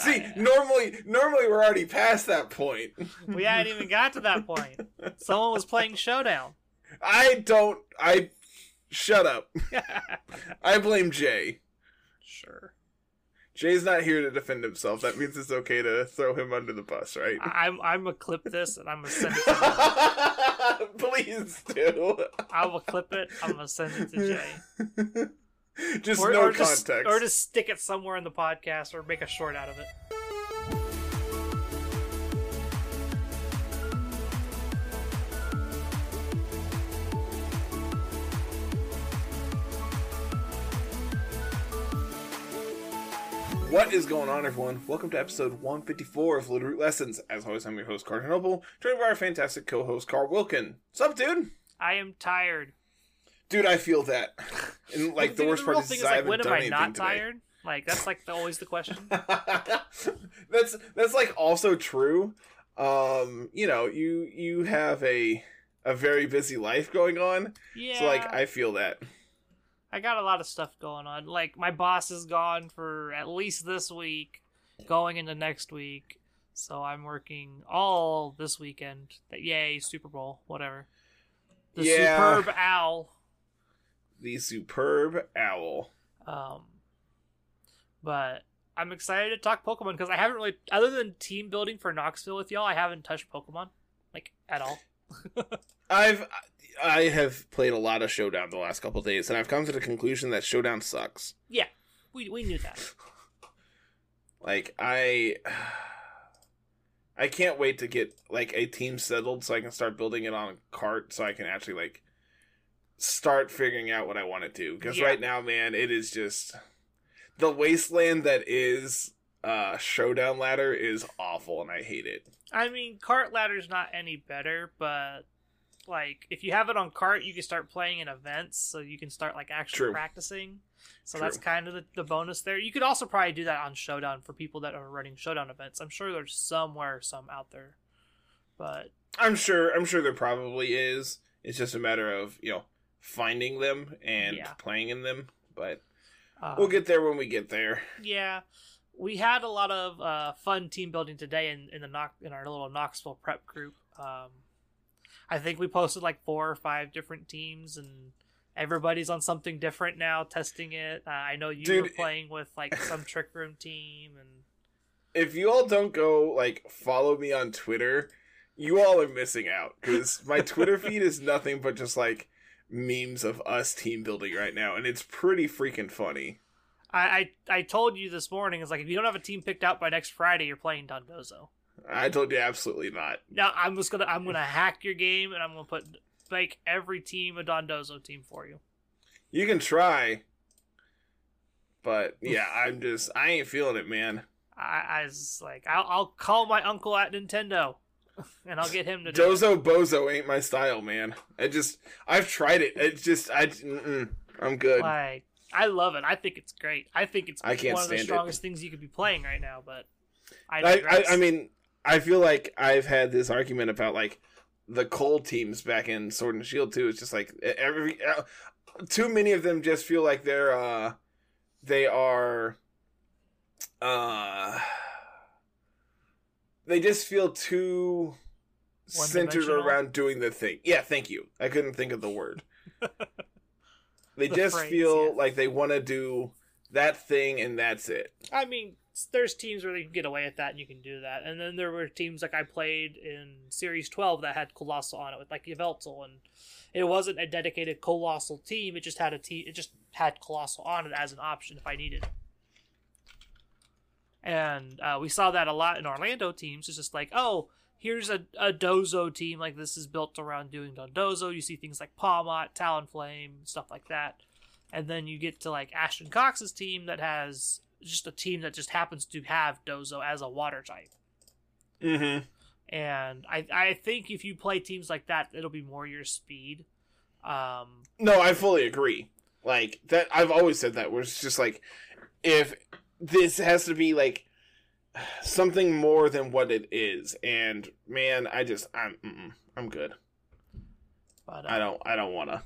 See, normally, normally we're already past that point. we hadn't even got to that point. Someone was playing Showdown. I don't. I shut up. I blame Jay. sure. Jay's not here to defend himself. That means it's okay to throw him under the bus, right? I'm I'm gonna clip this and I'm gonna send it. To Please do. I will clip it. I'm gonna send it to Jay. just Or, no or context. just or just stick it somewhere in the podcast or make a short out of it. What is going on, everyone? Welcome to episode 154 of Little Root Lessons. As always, I'm your host, Carter Noble, joined by our fantastic co-host, Carl Wilkin. Sup, dude? I am tired. Dude, I feel that. And like the Dude, worst part real is, thing is I like, haven't when am done I anything not today. tired? Like that's like the, always the question. that's that's like also true. Um, you know, you you have a a very busy life going on. Yeah. So like I feel that. I got a lot of stuff going on. Like my boss is gone for at least this week, going into next week. So I'm working all this weekend. That yay, Super Bowl, whatever. The Yeah. superb owl. The superb owl. Um, but I'm excited to talk Pokemon because I haven't really, other than team building for Knoxville with y'all, I haven't touched Pokemon like at all. I've I have played a lot of Showdown the last couple days, and I've come to the conclusion that Showdown sucks. Yeah, we we knew that. Like I I can't wait to get like a team settled so I can start building it on a cart so I can actually like start figuring out what I want to do. Because Yeah. right now, man, it is just the wasteland that is uh Showdown ladder is awful and I hate it. I mean, cart ladder's not any better, but like if you have it on cart, you can start playing in events, so you can start like actually True. practicing. So True. that's kind of the, the bonus there. You could also probably do that on Showdown for people that are running Showdown events. I'm sure there's somewhere some out there, but I'm sure I'm sure there probably is. It's just a matter of, you know, finding them and Yeah. playing in them, but uh, we'll get there when we get there. yeah. We had a lot of uh, fun team building today in, in the Knox in our little Knoxville prep group. Um, I think we posted like four or five different teams, and everybody's on something different now, testing it. Uh, I know you Dude, were playing with like some trick room team, and if you all don't go like follow me on Twitter, you all are missing out because my Twitter feed is nothing but just like memes of us team building right now, and it's pretty freaking funny. I, I I told you this morning it's like if you don't have a team picked out by next Friday, you're playing Dondozo. I told you absolutely not. No, I'm just gonna I'm gonna hack your game and I'm gonna put make every team a Dondozo team for you. You can try, but yeah, I'm just I ain't feeling it, man. I, I was like, I'll, I'll call my uncle at Nintendo, and I'll get him to do it. Dozo Bozo ain't my style, man. I just I've tried it. It's just I I'm good. Like, I love it. I think it's great. I think it's I can't one of the stand it. strongest things you could be playing right now. But I, I, I. I mean I feel like I've had this argument about like the cold teams back in Sword and Shield too. It's just like every too many of them just feel like they're uh they are uh they just feel too centered around doing the thing. Yeah, thank you. I couldn't think of the word. they The just phrase, feel yeah. like they want to do that thing and that's it. I mean, there's teams where you can get away with that and you can do that, and then there were teams like I played in Series 12 that had Colossal on it with like Yveltal, and it wasn't a dedicated Colossal team. It just had a team. It just had Colossal on it as an option if I needed. And uh, we saw that a lot in Orlando teams. It's just like, oh, here's a, a Dozo team. Like this is built around doing Dozo. You see things like Palmot, Talonflame, stuff like that. And then you get to like Ashton Cox's team that has just a team that just happens to have Dozo as a water type. Mm-hmm. And I I think if you play teams like that, it'll be more your speed. Um, No, I fully agree. Like that, I've always said that. Where it's just like, if this has to be like something more than what it is, and man, I just I'm I'm good. but uh, I don't I don't wanna.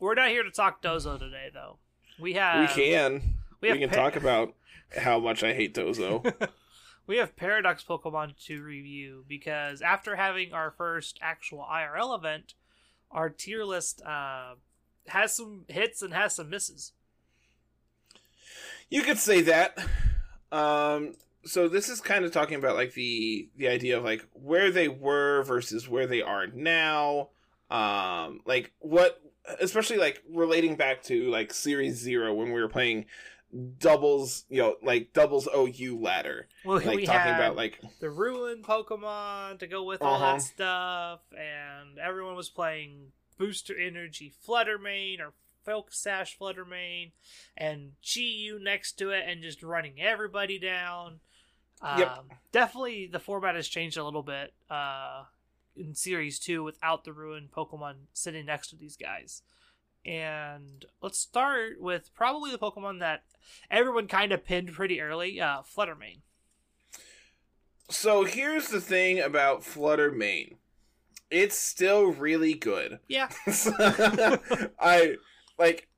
we're not here to talk Dozo today, though. We have we can we we, can talk about how much I hate Dozo. we have Paradox Pokemon to review because after having our first actual IRL event, our tier list uh, has some hits and has some misses. You could say that. Um, so this is kind of talking about like the the idea of like where they were versus where they are now. Um, like what, especially like relating back to like Series Zero when we were playing doubles, you know, like doubles OU ladder. Well, like we talking about like the ruin Pokemon to go with all Uh-huh. that stuff, and everyone was playing Booster Energy Fluttermane or Focus Sash Fluttermane, and Chi-Yu next to it, and just running everybody down. Um, Yep. Definitely, the format has changed a little bit uh, in Series 2 without the ruin Pokemon sitting next to these guys. And let's start with probably the Pokemon that everyone kind of pinned pretty early uh, Fluttermane. So here's the thing about Flutter Mane. It's still really good. Yeah. I like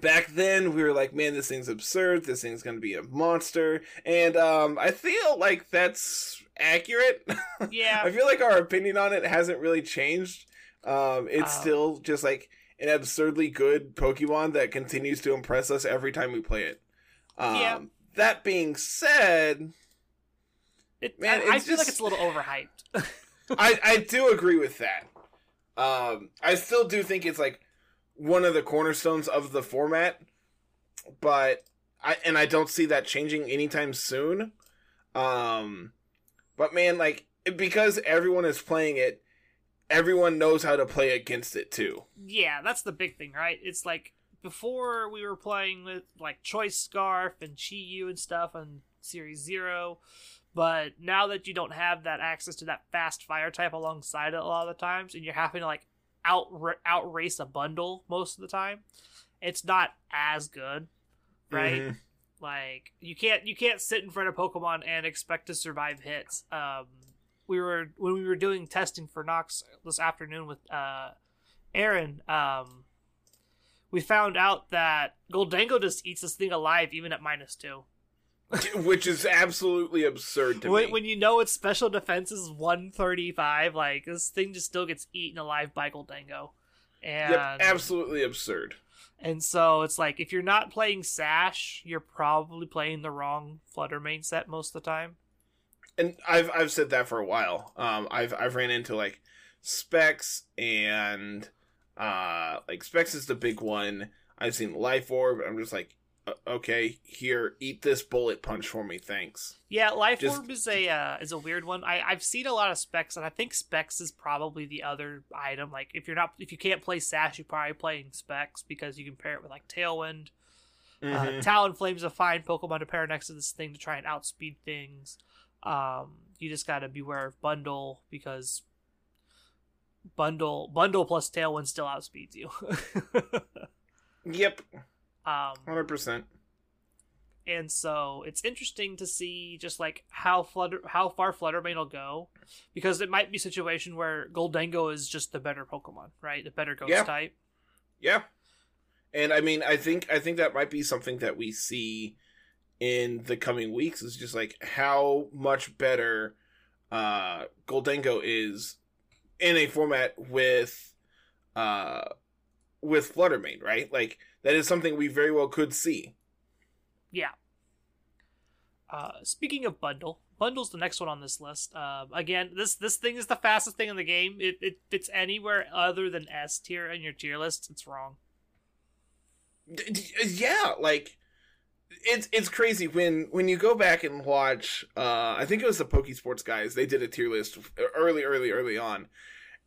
back then we were like, man, this thing's absurd. This thing's gonna be a monster, and um, I feel like that's accurate. Yeah. I feel like our opinion on it hasn't really changed. Um, it's Um, still just like an absurdly good Pokemon that continues to impress us every time we play it. Um, Yeah. That being said, It, Man, I, I feel like it's a little overhyped. I I do agree with that. Um, I still do think it's like one of the cornerstones of the format, but I and I don't see that changing anytime soon. Um, but man, like because everyone is playing it, everyone knows how to play against it too. yeah, that's the big thing, right? It's like before we were playing with like Choice Scarf and Chi-Yu and stuff on Series Zero, but now that you don't have that access to that fast fire type alongside it a lot of the times, and you're having to like out outrace a bundle most of the time, it's not as good, right? Mhm. Like you can't you can't sit in front of Pokemon and expect to survive hits. Um, we were when we were doing testing for Knox this afternoon with uh, Aaron. Um, we found out that Gholdengo just eats this thing alive even at minus two. Which is absolutely absurd to When, me. when you know its special defense is one thirty five, like this thing just still gets eaten alive by Gholdengo. And yep, absolutely absurd. And so it's like if you're not playing Sash, you're probably playing the wrong Flutter Mane set most of the time. and I've I've said that for a while. Um, I've I've ran into like Specs and uh, like Specs is the big one. I've seen Life Orb. I'm just like, okay, here, eat this bullet punch for me, thanks. Yeah, Life Just- Orb is a uh, is a weird one. I I've seen a lot of specs, and I think specs is probably the other item. Like if you're not if you can't play Sash, you're probably playing specs because you can pair it with like Tailwind. Uh, Talonflame's a fine Pokemon to pair next to this thing to try and outspeed things. Um, you just gotta beware of Bundle because Bundle Bundle plus Tailwind still outspeeds you. yep, um, hundred percent. and so it's interesting to see just like how flutter how far Fluttermane will go, because it might be a situation where Gholdengo is just the better Pokemon, right? The better Ghost Yeah. type. Yeah, and I mean, I think I think that might be something that we see in the coming weeks. Is just like how much better uh, Gholdengo is in a format with uh, with Fluttermane, right? Like that is something we very well could see. Yeah. Uh, speaking of bundle, bundle's the next one on this list. Uh, again, this this thing is the fastest thing in the game. It it fits anywhere other than S tier in your tier list. It's wrong. Yeah, like it's it's crazy when when you go back and watch. Uh, I think it was the Poke Sports guys. They did a tier list early, early, early on,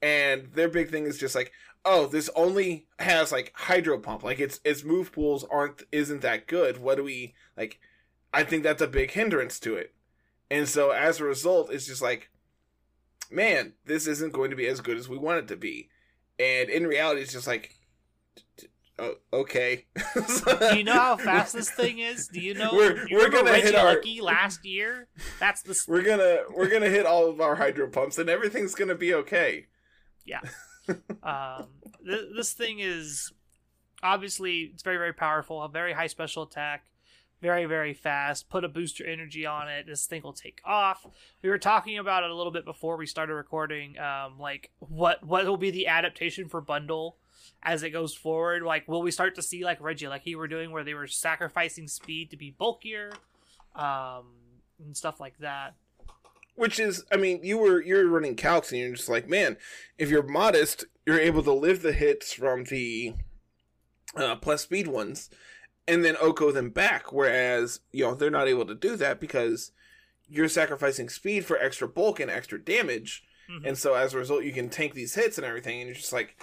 and their big thing is just like, oh, this only has like Hydro Pump. Like its its move pools aren't isn't that good. What do we like? I think that's a big hindrance to it, and so as a result, it's just like, man, this isn't going to be as good as we want it to be, and in reality, it's just like. Oh, okay. Do you know how fast this thing is? Do you know? We're- you we're gonna hit our- Regieleki last year. That's the we're gonna we're gonna hit all of our hydro pumps and everything's gonna be okay. Um, th- this thing is obviously it's very very powerful, a very high special attack, very very fast. Put a booster energy on it, this thing will take off. We were talking about it a little bit before we started recording. Um, like what what will be the adaptation for bundle as it goes forward? Like, will we start to see like Reggie, like he were doing, where they were sacrificing speed to be bulkier, um, and stuff like that. Which is, I mean, you were you're running calcs and you're just like, man, if you're modest, you're able to live the hits from the uh, plus speed ones, and then OHKO them back. Whereas you know they're not able to do that because you're sacrificing speed for extra bulk and extra damage, Mhm. and so as a result, you can tank these hits and everything. And you're just like,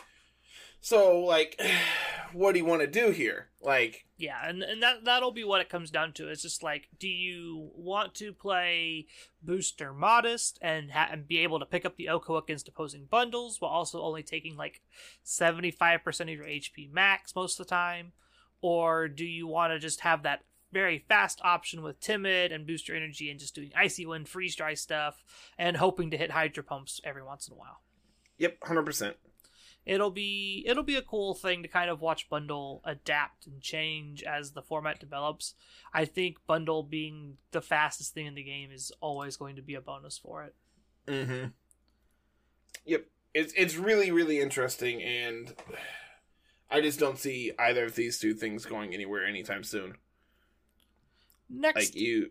so like, what do you want to do here? Like, Yeah, and, and that that'll be what it comes down to. It's just like, do you want to play booster modest and ha- and be able to pick up the OHKO against opposing bundles while also only taking like seventy five percent of your HP max most of the time, or do you want to just have that very fast option with timid and booster energy and just doing icy wind freeze dry stuff and hoping to hit hydro pumps every once in a while? yep, hundred percent. It'll be it'll be a cool thing to kind of watch bundle adapt and change as the format develops i think bundle being the fastest thing in the game is always going to be a bonus for it Mm-hmm. Yep. It's it's really, really interesting and I just don't see either of these two things going anywhere anytime soon. next Like you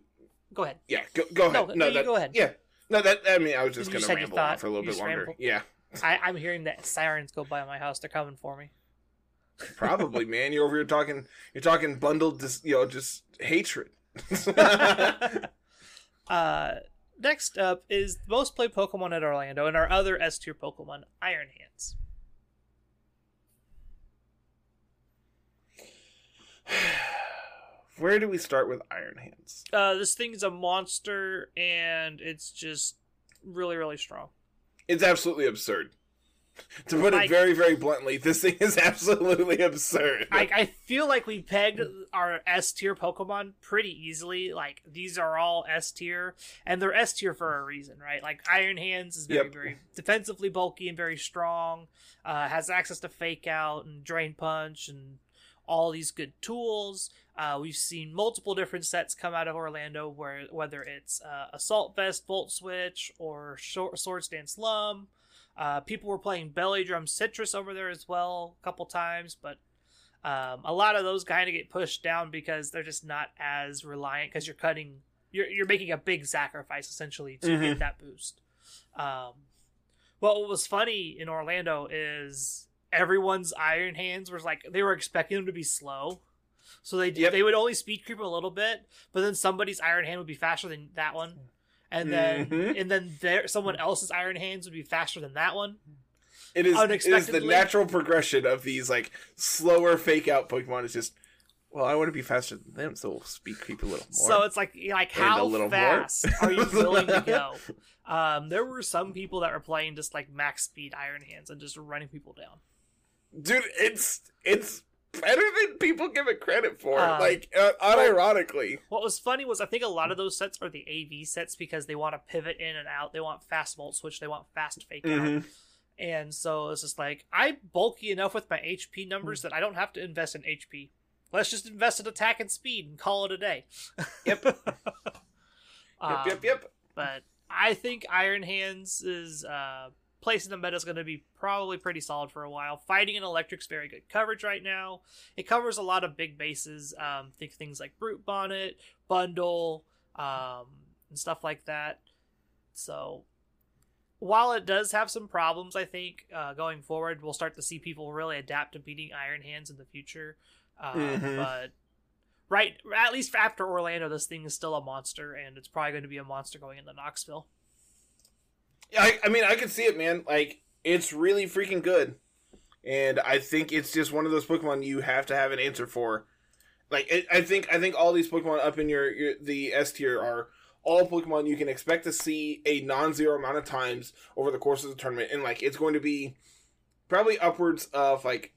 go ahead yeah, go go No, ahead. no, you that, go ahead. Yeah. No, that I mean I was just You gonna said ramble on for a little You bit longer. ramble. Yeah. I, i'm hearing that sirens go by my house they're coming for me Probably, man. You're over here talking you're talking bundled dis, you know, just hatred. uh next up is the most played pokemon at orlando and our other s tier pokemon iron hands Where do we start with Iron Hands? uh this thing is a monster and it's just really really strong It's absolutely absurd. To put Like- it very, very bluntly, this thing is absolutely absurd. I, I feel like we pegged our S tier Pokemon pretty easily. Like these are all S tier, and they're S tier for a reason, right? Like Iron Hands is very, Yep. very defensively bulky and very strong. Uh, has access to Fake Out and Drain Punch and all these good tools. Uh, we've seen multiple different sets come out of Orlando, where whether it's uh, Assault Vest, Volt Switch, or Short, Swords Dance Lum. Uh, people were playing Belly Drum Sitrus over there as well a couple times, but um, a lot of those kind of get pushed down because they're just not as reliant because you're cutting, you're you're making a big sacrifice essentially to Mhm. get that boost. Um, well, what was funny in Orlando is everyone's Iron Hands was like they were expecting them to be slow, so they Yep. they would only speed creep a little bit, but then somebody's Iron Hand would be faster than that one. And then, Mhm. and then there, someone else's Iron Hands would be faster than that one. It is, it is the natural progression of these like slower fake out Pokemon. Is just well, I want to be faster than them, so we'll speed creep a little more. So it's like, like how fast are you willing to go? Um, there were some people that were playing just like max speed Iron Hands and just running people down. dude, it's it's better than people give it credit for. Um, like uh, unironically, What was funny was I think a lot of those sets are the AV sets because they want to pivot in and out. They want fast volt switch. They want fast fake out. Mhm. And so it's just like I'm bulky enough with my HP numbers that I don't have to invest in HP. Let's just invest in attack and speed and call it a day. Yep. Um, yep, yep, yep. But I think Iron Hands is uh, place in the meta is going to be probably pretty solid for a while. Fighting an Electric's very good coverage right now. It covers a lot of big bases. Um, think things like Brute Bonnet, Bundle, um, and stuff like that. So while it does have some problems, I think uh, going forward we'll start to see people really adapt to beating Iron Hands in the future. Uh, Mhm. But right, at least after Orlando, this thing is still a monster, and it's probably going to be a monster going into Knoxville. I, I mean, I can see it, man. Like, it's really freaking good. And I think it's just one of those Pokemon you have to have an answer for. Like, it, I think I think all these Pokemon up in your, your the S tier are all Pokemon you can expect to see a non-zero amount of times over the course of the tournament, and like it's going to be probably upwards of like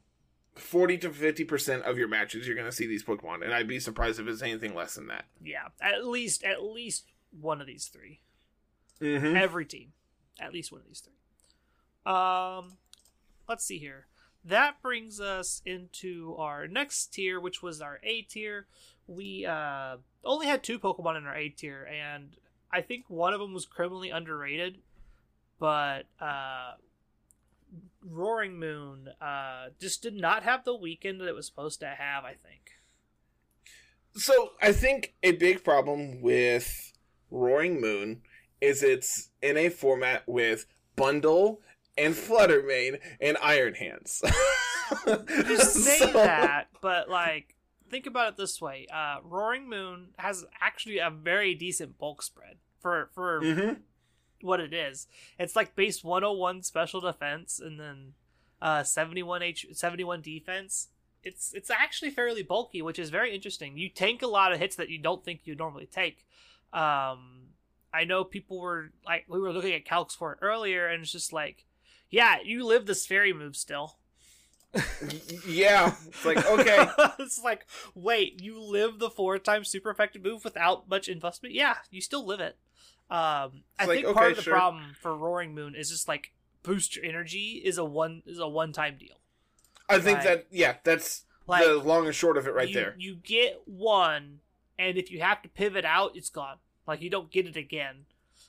forty to fifty percent of your matches you're going to see these Pokemon, and I'd be surprised if it's anything less than that. Yeah, at least at least one of these three. Mm-hmm. Every team, at least one of these three. Um, let's see here. That brings us into our next tier, which was our A tier, we uh, only had two Pokemon in our A tier, and I think one of them was criminally underrated, but uh, Roaring Moon uh, just did not have the weekend that it was supposed to have. I think. So I think a big problem with Roaring Moon is it's in a format with bundle and Fluttermane and Iron Hands. you say so... that, but like think about it this way: uh, Roaring Moon has actually a very decent bulk spread for for mm-hmm. what it is. It's like base 101 special defense and then uh, 71 H 71 defense. It's it's actually fairly bulky, which is very interesting. You tank a lot of hits that you don't think you normally take. Um, I know people were like we were looking at calcs for it earlier, and it's just like, yeah, you live this fairy move still yeah, it's like okay. it's like, wait, you live the four times super effective move without much investment? Yeah, you still live it. Um, I like, think okay, part of the sure. problem for Roaring Moon is just like booster energy is a one is a one time deal. I think that yeah, that's like, the long and short of it right you, there. You get one, and if you have to pivot out, it's gone. Like you don't get it again.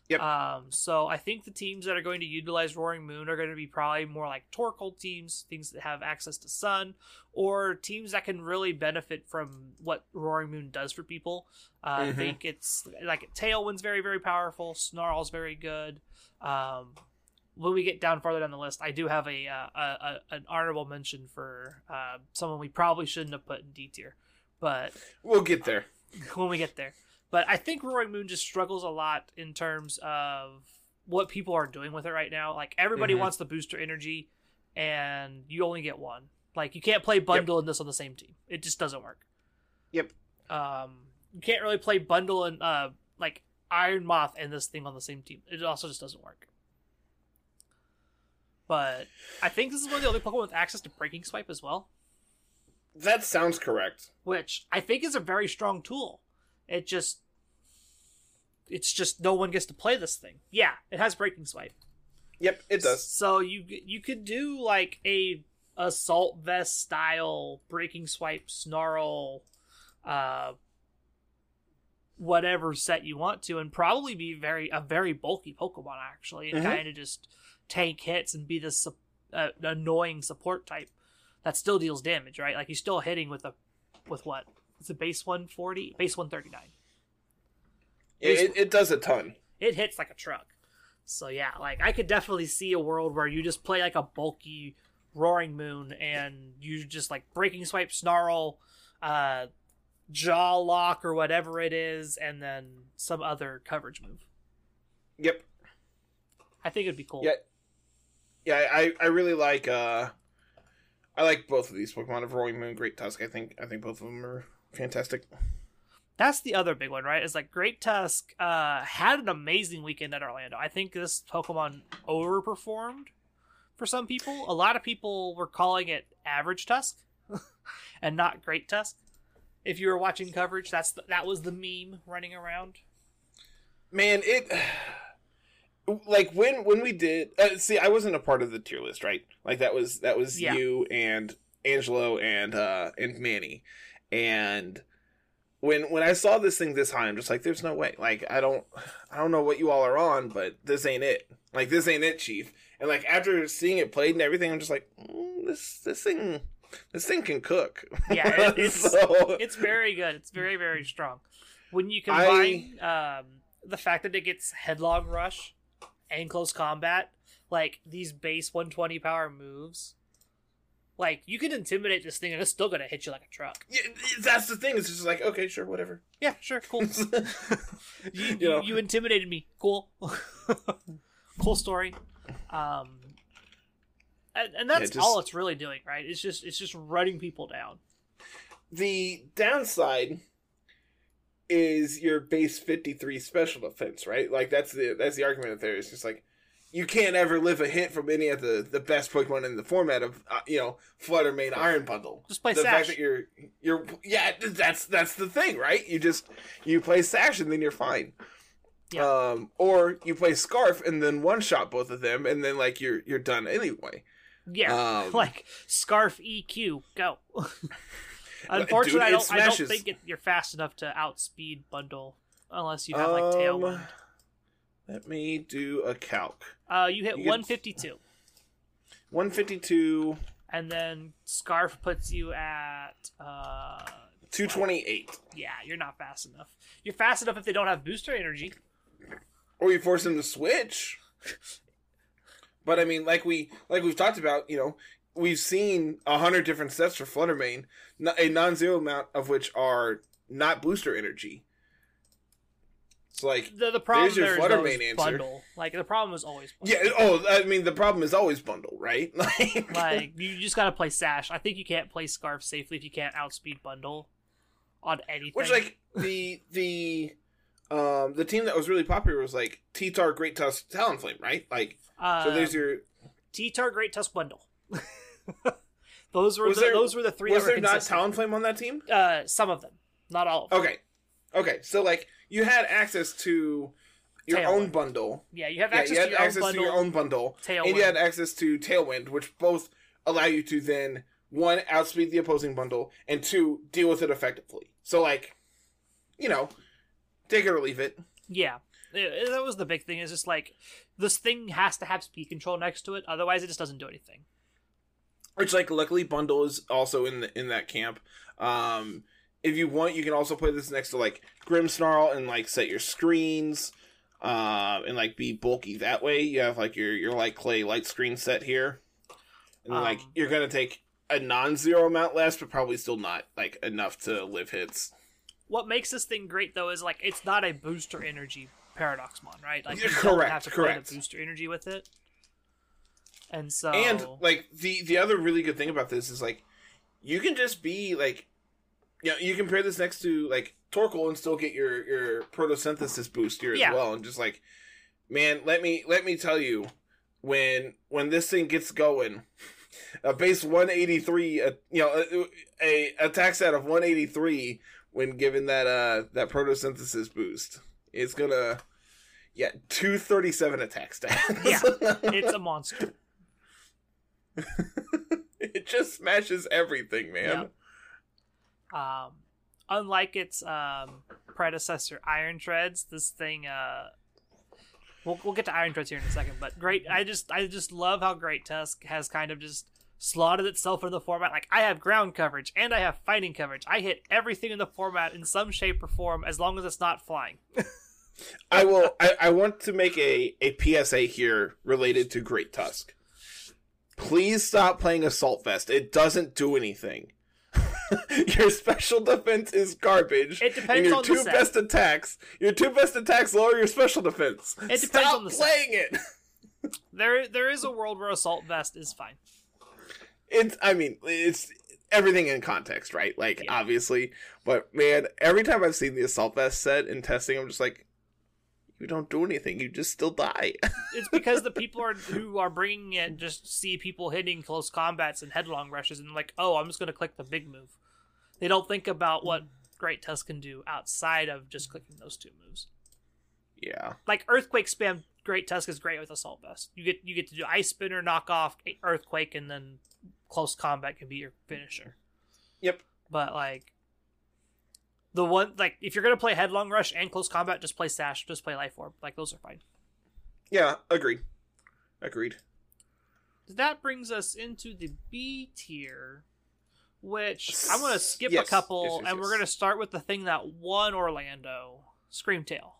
Yep. Um, so I think the teams that are going to utilize Roaring Moon are going to be probably more like Torkoal teams, things that have access to Sun, or teams that can really benefit from what Roaring Moon does for people. Uh, mm-hmm. I think it's like Tailwind's very, very powerful. Snarl's very good. Um, when we get down farther down the list, I do have a, uh, a, a an honorable mention for uh, someone we probably shouldn't have put in D tier, but we'll get there when we get there. But I think Roaring Moon just struggles a lot in terms of what people are doing with it right now. Like everybody mm-hmm. wants the booster energy, and you only get one. Like you can't play bundle yep. and this on the same team. It just doesn't work. Yep. Um, you can't really play bundle and uh like Iron Moth and this thing on the same team. It also just doesn't work. But I think this is one of the only Pokemon with access to Breaking Swipe as well. That sounds correct. Which I think is a very strong tool. It just it's just no one gets to play this thing. Yeah, it has breaking swipe. Yep, it does. So you you could do like a assault vest style breaking swipe snarl uh whatever set you want to and probably be very a very bulky pokemon actually and mm-hmm. kind of just tank hits and be this uh, annoying support type that still deals damage right like you're still hitting with a with what it's a base 140, base 139. it, it does a ton. It hits like a truck. So yeah, like I could definitely see a world where you just play like a bulky roaring moon and you just like breaking swipe snarl, uh, jaw lock or whatever it is, and then some other coverage move. Yep. I think it'd be cool. Yeah. Yeah, I, I really like uh I like both of these Pokemon of Roaring Moon, Great Tusk. I think I think both of them are fantastic. That's the other big one, right? Is like Great Tusk uh, had an amazing weekend at Orlando. I think this Pokemon overperformed for some people. A lot of people were calling it average Tusk and not Great Tusk. If you were watching coverage, that's the, that was the meme running around. Man, it like when when we did uh, see i wasn't a part of the tier list right like that was that was yeah. you and angelo and uh and manny and when when I saw this thing this high, I'm just like, there's no way. Like I don't I don't know what you all are on, but this ain't it. Like this ain't it, Chief. And like after seeing it played and everything, I'm just like, mm, this this thing this thing can cook. Yeah, it's so, it's very good. It's very very strong. When you combine I, um, the fact that it gets headlong rush and close combat, like these base 120 power moves like you can intimidate this thing and it's still gonna hit you like a truck. Yeah, that's the thing. It's just like okay, sure, whatever. Yeah, sure, cool. you, you, know. you, intimidated me. Cool, cool story. Um, and, and that's yeah, just, all it's really doing, right? It's just it's just running people down. The downside is your base 53 special defense, right? Like that's the that's the argument there. It's just like you can't ever live a hit from any of the, the best Pokemon in the format of uh, you know Flutter Mane Iron Bundle. Just play the Sash. fact that you're you're yeah that's that's the thing right. You just you play Sash and then you're fine. Yeah. Um, or you play Scarf and then one shot both of them and then like you're you're done anyway. Yeah, um, like Scarf EQ go. Unfortunately, Dude, I don't. I don't think it, you're fast enough to outspeed bundle unless you have like tailwind. Um, Let me do a calc. Uh, you hit you get- 152, 152, and then scarf puts you at. Uh, 228. yeah, you're not fast enough. You're fast enough if they don't have booster energy. Or you force them to switch. But I mean, like we like we've talked about, you know, we've seen a hundred different sets for Fluttermane, a non-zero amount of which are not booster energy. So like, The the problem There's your there is Flutter Mane answer. bundle. Like the problem is always bundle. yeah. Oh, I mean, the problem is always bundle, right? Like, like you just gotta play Sash. I think you can't play Scarf safely if you can't outspeed bundle on anything. which like the the um the team that was really popular was like T-Tar, Great Tusk, Talonflame, right? Like, uh, so there's your T-Tar Great Tusk bundle. those were Was the, there- those were the three. was there not. Talonflame on that team? Uh, some of them, not all of them. Okay. Okay. So like you had access to your Tailwind. own bundle. Yeah, you have Yeah, access you to had your own access bundle. to your own bundle. Tailwind. And you had access to Tailwind, which both allow you to then one outspeed the opposing bundle and two deal with it effectively. So like you know, take it or leave it. Yeah, It- that was the big thing. Is just like this thing has to have speed control next to it, otherwise it just doesn't do anything. Which like luckily bundle is also in the in that camp. Um if you want you can also play this next to like Grimmsnarl and like set your screens. Um and like be bulky that way. You have like your your light clay light screen set here. And then, like Um, you're gonna take a non zero amount less, but probably still not like enough to live hits. What makes this thing great though is like it's not a booster energy paradox mon, right? Like Yeah, you don't correct, have to correct. play the booster energy with it. And so And like the the other really good thing about this is like you can just be like you know, you compare this next to like Torkoal and still get your your photosynthesis boost here Yeah. as well and just like man, let me let me tell you when when this thing gets going a base 183 a, uh, you know uh, uh, a, a attack set of 183 when given that uh that photosynthesis boost it's gonna yeah 237 attack stats Yeah. it's a monster. it just smashes everything, man. Um, unlike its um, predecessor, Iron Treads, this thing. Uh, we'll we'll get to Iron Treads here in a second, but great. I just I just love how Great Tusk has kind of just slotted itself in the format. Like I have ground coverage and I have fighting coverage. I hit everything in the format in some shape or form, as long as it's not flying. I will. I, I want to make a a PSA here related to Great Tusk. Please stop playing Assault Vest. It doesn't do anything. your special defense is garbage. It depends and your on two set. best attacks. Your two best attacks lower your special defense. It depends Stop on the set. playing it. There there is a world where Assault Vest is fine. It's. I mean, it's everything in context, right? Like Yeah. obviously, but man, every time I've seen the Assault Vest set in testing, I'm just like, you don't do anything. You just still die. It's because the people are who are bringing it just see people hitting close combats and headlong rushes and like, oh, I'm just gonna click the big move. They don't think about what Great Tusk can do outside of just clicking those two moves. yeah. Like Earthquake spam, Great Tusk is great with Assault Vest. You get you get to do Ice Spinner, knock off Earthquake, and then close combat can be your finisher. Yep. But like the one like if you're gonna play Headlong Rush and close combat, just play Sash, just play Life Orb. Like those are fine. Yeah. Agreed. Agreed. that brings us into the B tier, which I'm going to skip Yes, a couple, yes, yes, and we're going to start with the thing that won Orlando, Screamtail.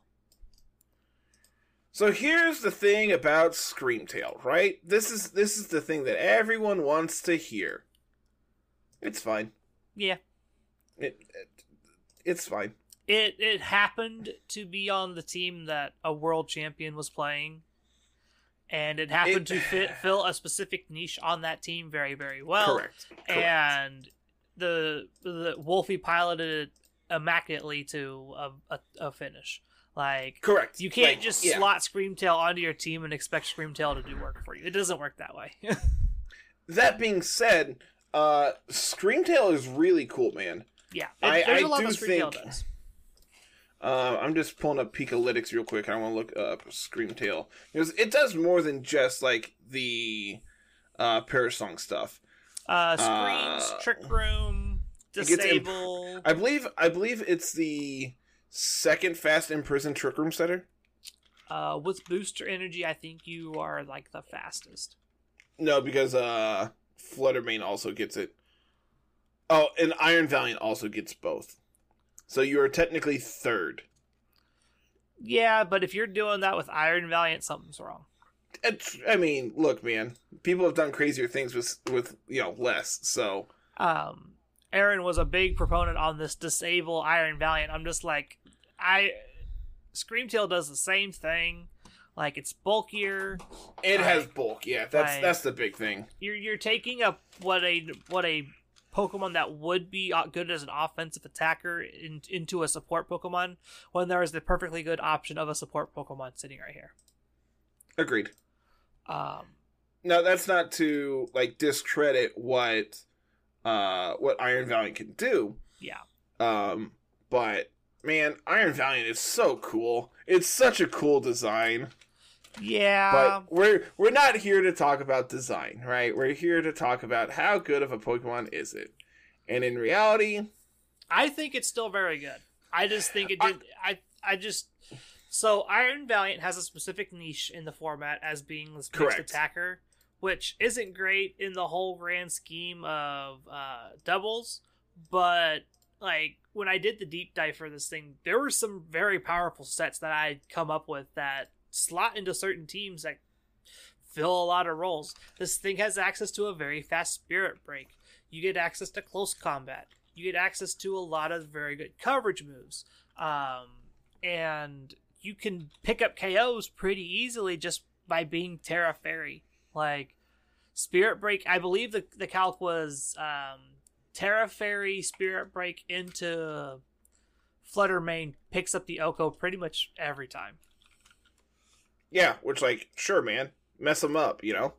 So here's the thing about Screamtail, right? This is this is the thing that everyone wants to hear. It's fine. Yeah, It, it it's fine. it it happened to be on the team that a world champion was playing, and it happened It- to fit fill a specific niche on that team very very well. Correct. Correct. and the the Wolfey piloted it immaculately to a, a, a finish. Like Correct. You can't Like, just yeah. slot Screamtail onto your team and expect Screamtail to do work for you. It doesn't work that way. That being said, uh Screamtail is really cool, man. Yeah, I- there's I a lot do that Screamtail think- does. Uh, I'm just pulling up Pikalytics real quick. I want to look up Screamtail because it does more than just like the uh Perish Song stuff. Uh, screens, uh, Trick Room, gets imp- disable. I believe I believe it's the second fast imprisoned trick room setter. Uh, with booster energy, I think you are like the fastest. No, because uh Fluttermane also gets it. Oh, and Iron Valiant also gets both. So you are technically third. Yeah, but if you're doing that with Iron Valiant, something's wrong. It's, I mean, look, man. People have done crazier things with with you know less. So Um, Aaron was a big proponent on this disable Iron Valiant. I'm just like, I Screamtail does the same thing. Like it's bulkier. it Right. has bulk. Yeah, that's Right. that's the big thing. You're you're taking up what a what a Pokemon that would be uh, good as an offensive attacker in, into a support Pokemon when there is the perfectly good option of a support Pokemon sitting right here. Agreed. Um, Now that's not to like discredit what uh what Iron Valiant can do. yeah. Um, but man, Iron Valiant is so cool. It's such a cool design. Yeah. But we're we're not here to talk about design, right? We're here to talk about how good of a Pokemon is it. And in reality, I think it's still very good. I just think it did. I I just so Iron Valiant has a specific niche in the format as being this mixed attacker, which isn't great in the whole grand scheme of uh, doubles. But like when I did the deep dive for this thing, there were some very powerful sets that I'd come up with that slot into certain teams that fill a lot of roles. This thing has access to a very fast spirit break. You get access to close combat. You get access to a lot of very good coverage moves. Um, and you can pick up KOs pretty easily just by being Tera Fairy. Like Spirit Break, I believe the the calc was um, Tera Fairy Spirit Break into Flutter Mane picks up the OHKO pretty much every time. Yeah, which like sure, man, mess them up, you know.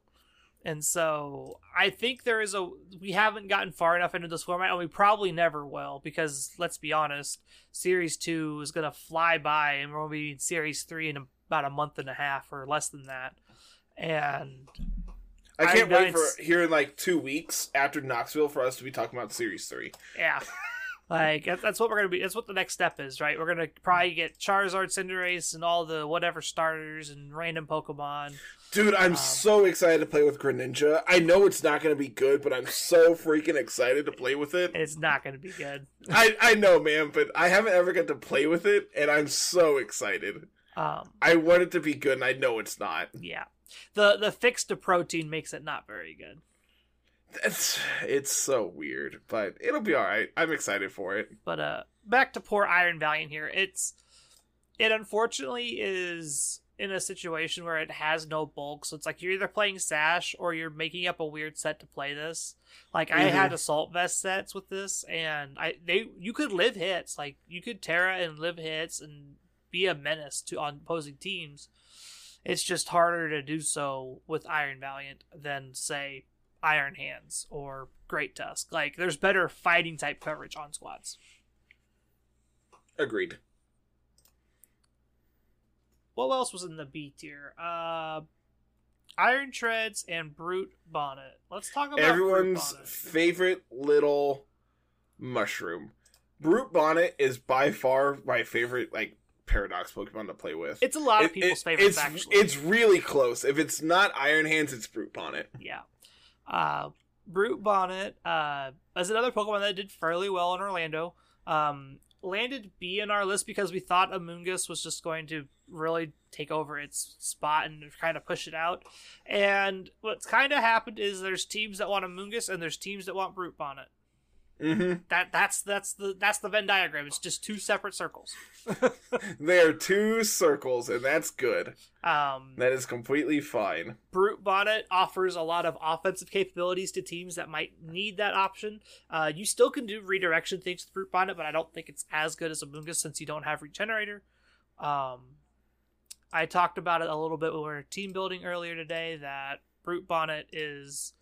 And so I think there is a we haven't gotten far enough into this format and we probably never will because let's be honest, series 2 is going to fly by and we'll be in series 3 in about a month and a half or less than that. And I can't wait for here in like two weeks after Knoxville for us to be talking about Series Three. yeah. Like that's what we're gonna be. That's what the next step is, right? We're gonna probably get Charizard, Cinderace, and all the whatever starters and random Pokemon. Dude, I'm Um, so excited to play with Greninja. I know it's not going to be good, but I'm so freaking excited to play with it. It's not gonna be good. I I know, man, but I haven't ever got to play with it, and I'm so excited. Um, I want it to be good, and I know it's not. yeah. The the fix to Protean makes it not very good. It's it's so weird, but it'll be all right. I'm excited for it. But uh back to poor Iron Valiant here. It's it unfortunately is in a situation where it has no bulk, so it's like you're either playing Sash or you're making up a weird set to play this. Like I Mhm. had assault vest sets with this and I they you could live hits. Like you could Tera and live hits and be a menace to on opposing teams. It's just harder to do so with Iron Valiant than say Iron Hands or Great Tusk. Like there's better fighting type coverage on squads. Agreed. What else was in the B tier? Uh, Iron Treads and Brute Bonnet. Let's talk about Everyone's favorite little mushroom. Brute Bonnet is by far my favorite like paradox Pokemon to play with. It's a lot of It- people's it- favorites, it's, actually. It's really close. If it's not Iron Hands, it's Brute Bonnet. yeah. Uh, Brute Bonnet uh, is another Pokemon that did fairly well in Orlando. Um, landed B in our list because we thought Amoonguss was just going to really take over its spot and kind of push it out. And what's kind of happened is there's teams that want Amoonguss and there's teams that want Brute Bonnet. Mm-hmm. That that's that's the that's the Venn diagram. It's just two separate circles. They are two circles, and that's good. Um, That is completely fine. Brute Bonnet offers a lot of offensive capabilities to teams that might need that option. Uh, you still can do redirection things with Brute Bonnet, but I don't think it's as good as Amoonguss since you don't have Regenerator. Um, I talked about it a little bit when we were team building earlier today that Brute Bonnet is.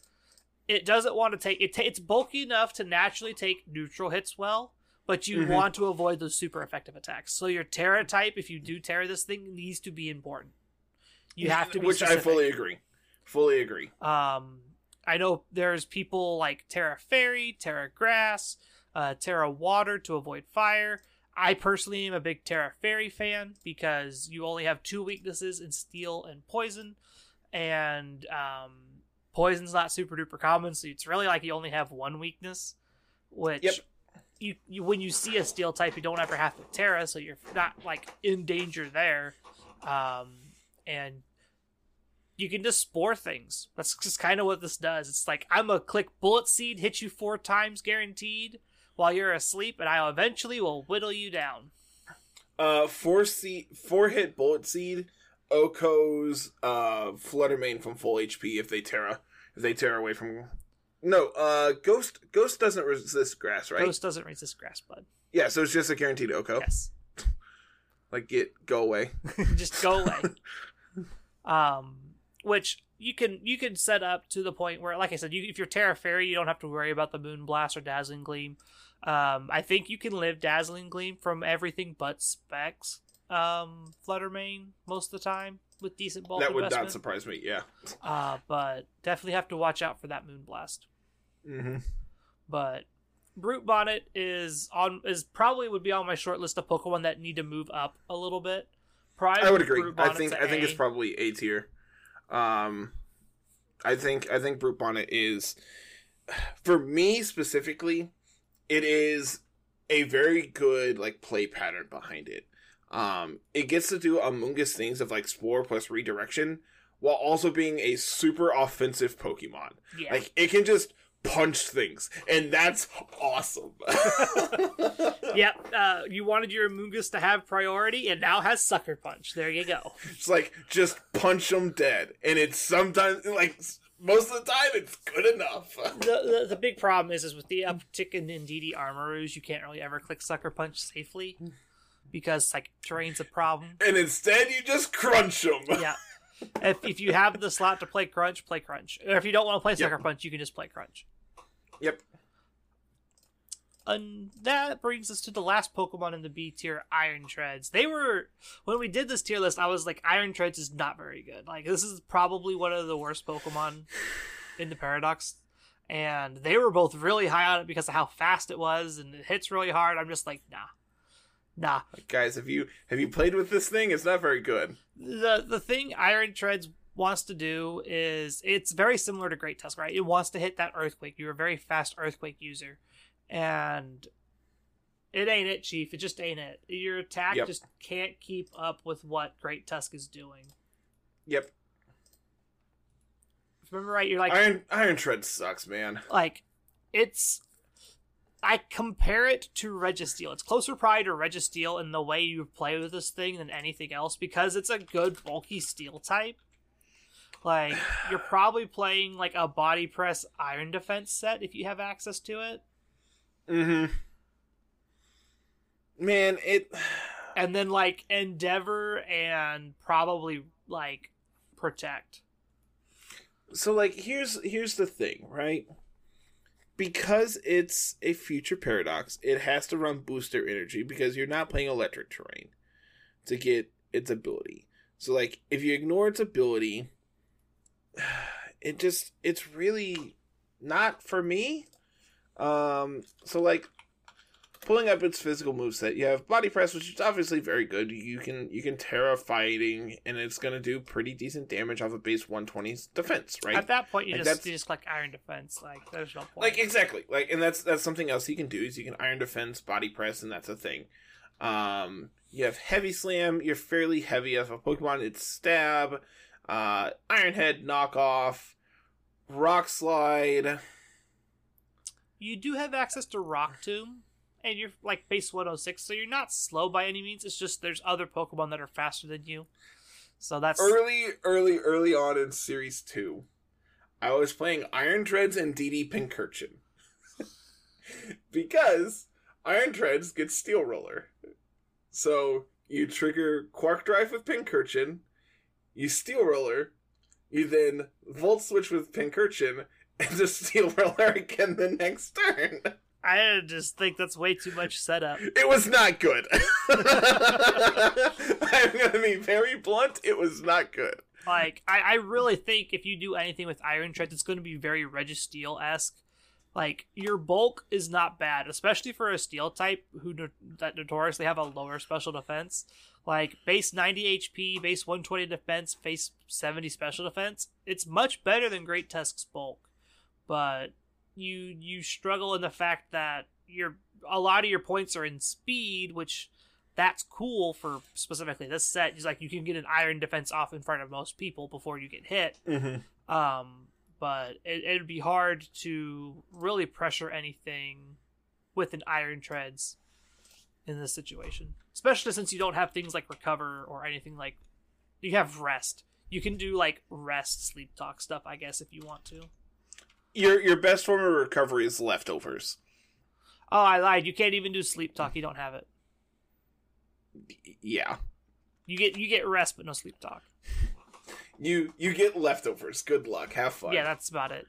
It doesn't want to take it. Ta- it's bulky enough to naturally take neutral hits well, but you Mhm. want to avoid those super effective attacks. So your Tera type, if you do Tera this thing, needs to be important. You have to be which I fully agree. Fully agree. Um, I know there's people like Tera Fairy, Tera Grass, uh, Tera Water to avoid fire. I personally am a big Tera Fairy fan because you only have two weaknesses in Steel and Poison, and um, Poison's not super duper common, so it's really like you only have one weakness. Which Yep. you, you when you see a Steel type, you don't ever have to Tera, so you're not like in danger there. Um, and you can just spore things. That's just kind of what this does. It's like I'm a click bullet seed, hit you four times guaranteed while you're asleep, and I eventually will whittle you down. Uh, four seed, four hit bullet seed. OHKO's uh Flutter Mane from full HP if they Tera if they tear away from. No, uh, Ghost Ghost doesn't resist grass, right? Ghost doesn't resist grass bud. Yeah, so it's just a guaranteed OHKO. Yes, Like get go away. just go away. um, which you can you can set up to the point where, like I said, you, if you're Tera Fairy, you don't have to worry about the Moon Blast or Dazzling Gleam. Um, I think you can live Dazzling Gleam from everything but specs. Um, Flutter Mane most of the time with decent ball. that would investment. not surprise me. Yeah. Uh, but definitely have to watch out for that Moon Blast. Mm-hmm. But Brute Bonnet is on is probably would be on my short list of Pokemon that need to move up a little bit. Probably I would agree. Brute I Bonnet's think I think it's probably A tier. Um, I think I think Brute Bonnet is, for me specifically, it is a very good like play pattern behind it. Um, it gets to do Amoonguss things of like Spore plus Redirection, while also being a super offensive Pokemon. yeah. Like it can just punch things, and that's awesome. yep. Uh, you wanted your Amoonguss to have priority, and now has Sucker Punch. There you go. It's like just punch them dead, and it's sometimes like most of the time it's good enough. The, the the big problem is is with the uptick in Indeedee Armarouge, you can't really ever click Sucker Punch safely because like terrain's a problem. and instead you just crunch them. Yeah. If, if you have the slot to play Crunch, play Crunch. Or if you don't want to play Sucker Punch, you can just play Crunch. Yep. And that brings us to the last Pokemon in the B tier, Iron Treads. They were when we did this tier list, I was like, Iron Treads is not very good. Like this is probably one of the worst Pokemon in the Paradox. And they were both really high on it because of how fast it was and it hits really hard. I'm just like, nah. Nah. Guys, have you have you played with this thing? It's not very good. the the thing Iron Treads wants to do is it's very similar to Great Tusk, right? It wants to hit that earthquake. You're a very fast earthquake user. And it ain't it, Chief. It just ain't it. Your attack Yep. just can't keep up with what Great Tusk is doing. Yep. Remember right, you're like Iron Iron Tread sucks, man. like it's I compare it to Registeel. It's closer probably to Registeel in the way you play with this thing than anything else because it's a good bulky steel type. Like you're probably playing like a body press iron defense set if you have access to it. Mm-hmm. Man, it And then like Endeavor and probably like Protect. so like here's here's the thing, right? Because it's a future paradox, it has to run booster energy because you're not playing electric terrain to get its ability. So like if you ignore its ability, it just it's really not for me. Um so like pulling up its physical moveset, you have body press, which is obviously very good. You can you can tera fighting and it's gonna do pretty decent damage off of base 120's defense, right? At that point you Like, just you just click iron defense. Like there's no point. Like exactly, like, and that's that's something else you can do is you can iron defense, body press, and that's a thing. Um, you have heavy slam. You're fairly heavy as a Pokemon. It's stab, uh, iron head, knockoff, rock slide. you do have access to Rock Tomb, and you're like base 106, so you're not slow by any means. It's just there's other Pokemon that are faster than you. So that's Early, early, early on in Series Two, I was playing Iron Treads and DD Pincurchin because Iron Treads gets Steel Roller. So you trigger Quark Drive with Pincurchin, you Steel Roller, you then Volt Switch with Pincurchin, and just Steel Roller again the next turn. I just think that's way too much setup. It was not good. I'm gonna be very blunt. It was not good. Like I, I really think if you do anything with Iron Treads, it's going to be very Registeel esque, Like your bulk is not bad, especially for a steel type who that notoriously have a lower special defense. Like base 90 HP, base 120 defense, base 70 special defense. It's much better than Great Tusk's bulk, but you you struggle in the fact that your a lot of your points are in speed, which that's cool for specifically this set. It's like you can get an iron defense off in front of most people before you get hit. Mm-hmm. Um, but it, it'd be hard to really pressure anything with an iron treads in this situation, especially since you don't have things like recover or anything like. You have rest. You can do like rest, sleep talk stuff, I guess, if you want to. Your your best form of recovery is leftovers. Oh, I lied. You can't even do sleep talk. You don't have it. Yeah. You get you get rest, but no sleep talk. You you get leftovers. Good luck. Have fun. Yeah, that's about it.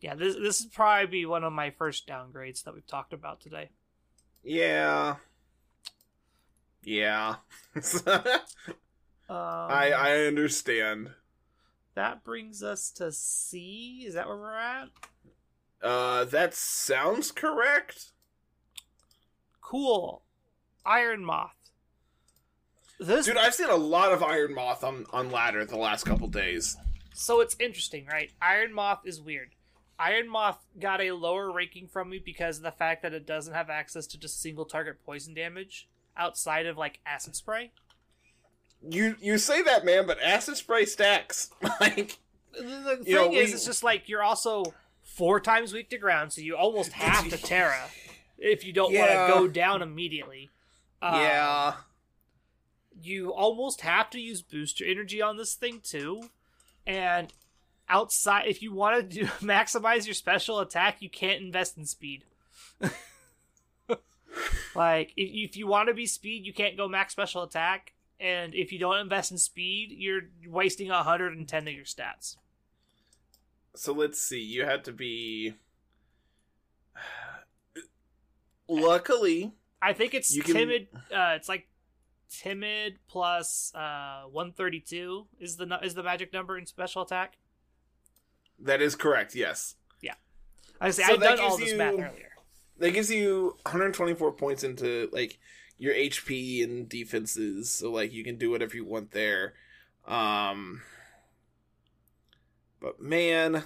Yeah, this this is probably be one of my first downgrades that we've talked about today. Yeah. Yeah. Um, I I understand. That brings us to C. Is that where we're at? Uh that sounds correct. Cool. Iron Moth. This Dude, I've seen a lot of Iron Moth on on ladder the last couple days. so it's interesting, right? Iron Moth is weird. Iron Moth got a lower ranking from me because of the fact that it doesn't have access to just single target poison damage outside of like acid spray. You you say that, man, but acid spray stacks. like The, thing know, is, we- it's just like you're also four times weak to ground, so you almost have to Tera if you don't Yeah. want to go down immediately. Uh, yeah. you almost have to use booster energy on this thing too and outside if you want to do, maximize your special attack you can't invest in speed like if, if you want to be speed you can't go max special attack and if you don't invest in speed you're wasting 110 of your stats So let's see. You had to be Luckily, i think it's You can- timid uh, it's like timid plus uh 132 is the is the magic number in special attack that is correct. Yes. Yeah. I say So i've done all this math earlier That gives you 124 points into like your HP and defenses, so like you can do whatever you want there. Um But man,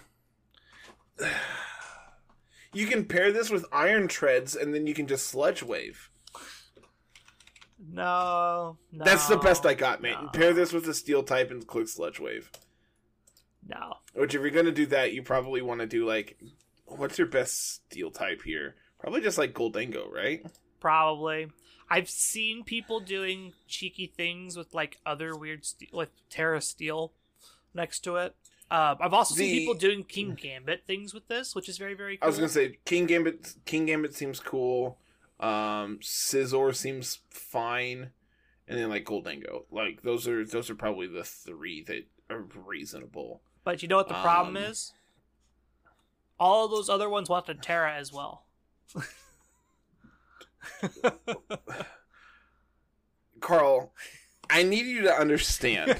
you can pair this with iron treads and then you can just sludge wave. No, no. That's the best I got, mate. no. Pair this with a steel type and click sludge wave. No. Which, if you're gonna do that, you probably want to do like, what's your best steel type here? Probably just like Gholdengo, right? Probably. I've seen people doing cheeky things with like other weird ste- with Tera Steel next to it. Uh, I've also seen people doing Kingambit things with this, which is very very cool. I was gonna say Kingambit. King Gambit seems cool. Um, Scizor seems fine, and then like Gholdengo. Like those are those are probably the three that are reasonable. but you know what the problem um, is? All of those other ones want the Tera as well. Carl, I need you to understand.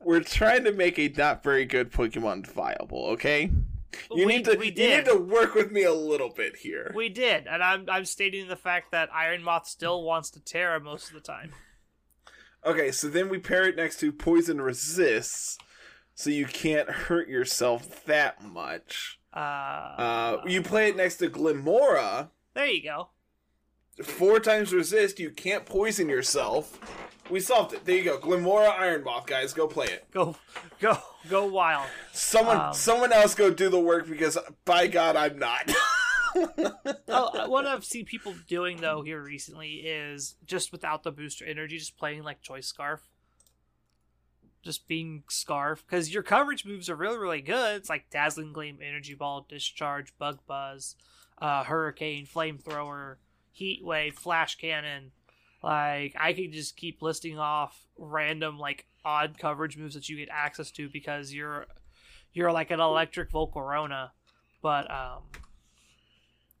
We're trying to make a not very good Pokemon viable, okay? You we, need to we you need to work with me a little bit here. We did, and I'm I'm stating the fact that Iron Moth still wants to Tera most of the time. Okay, so then we pair it next to poison resists, so you can't hurt yourself that much. Uh, Uh, you play it next to Glimmora, there you go. four times resist. You can't poison yourself. We solved it. There you go. Glimmora Iron Moth, guys, go play it. Go, go, go wild. Someone, Um, someone else go do the work because by God, I'm not. oh, what I've seen people doing though here recently is just without the booster energy, just playing like Choice Scarf, just being Scarf because your coverage moves are really really good. It's like Dazzling Gleam, Energy Ball, Discharge, Bug Buzz, uh, Hurricane, Flamethrower, Heat Wave, Flash Cannon. Like I could just keep listing off random like odd coverage moves that you get access to because you're you're like an electric Volcarona, but um.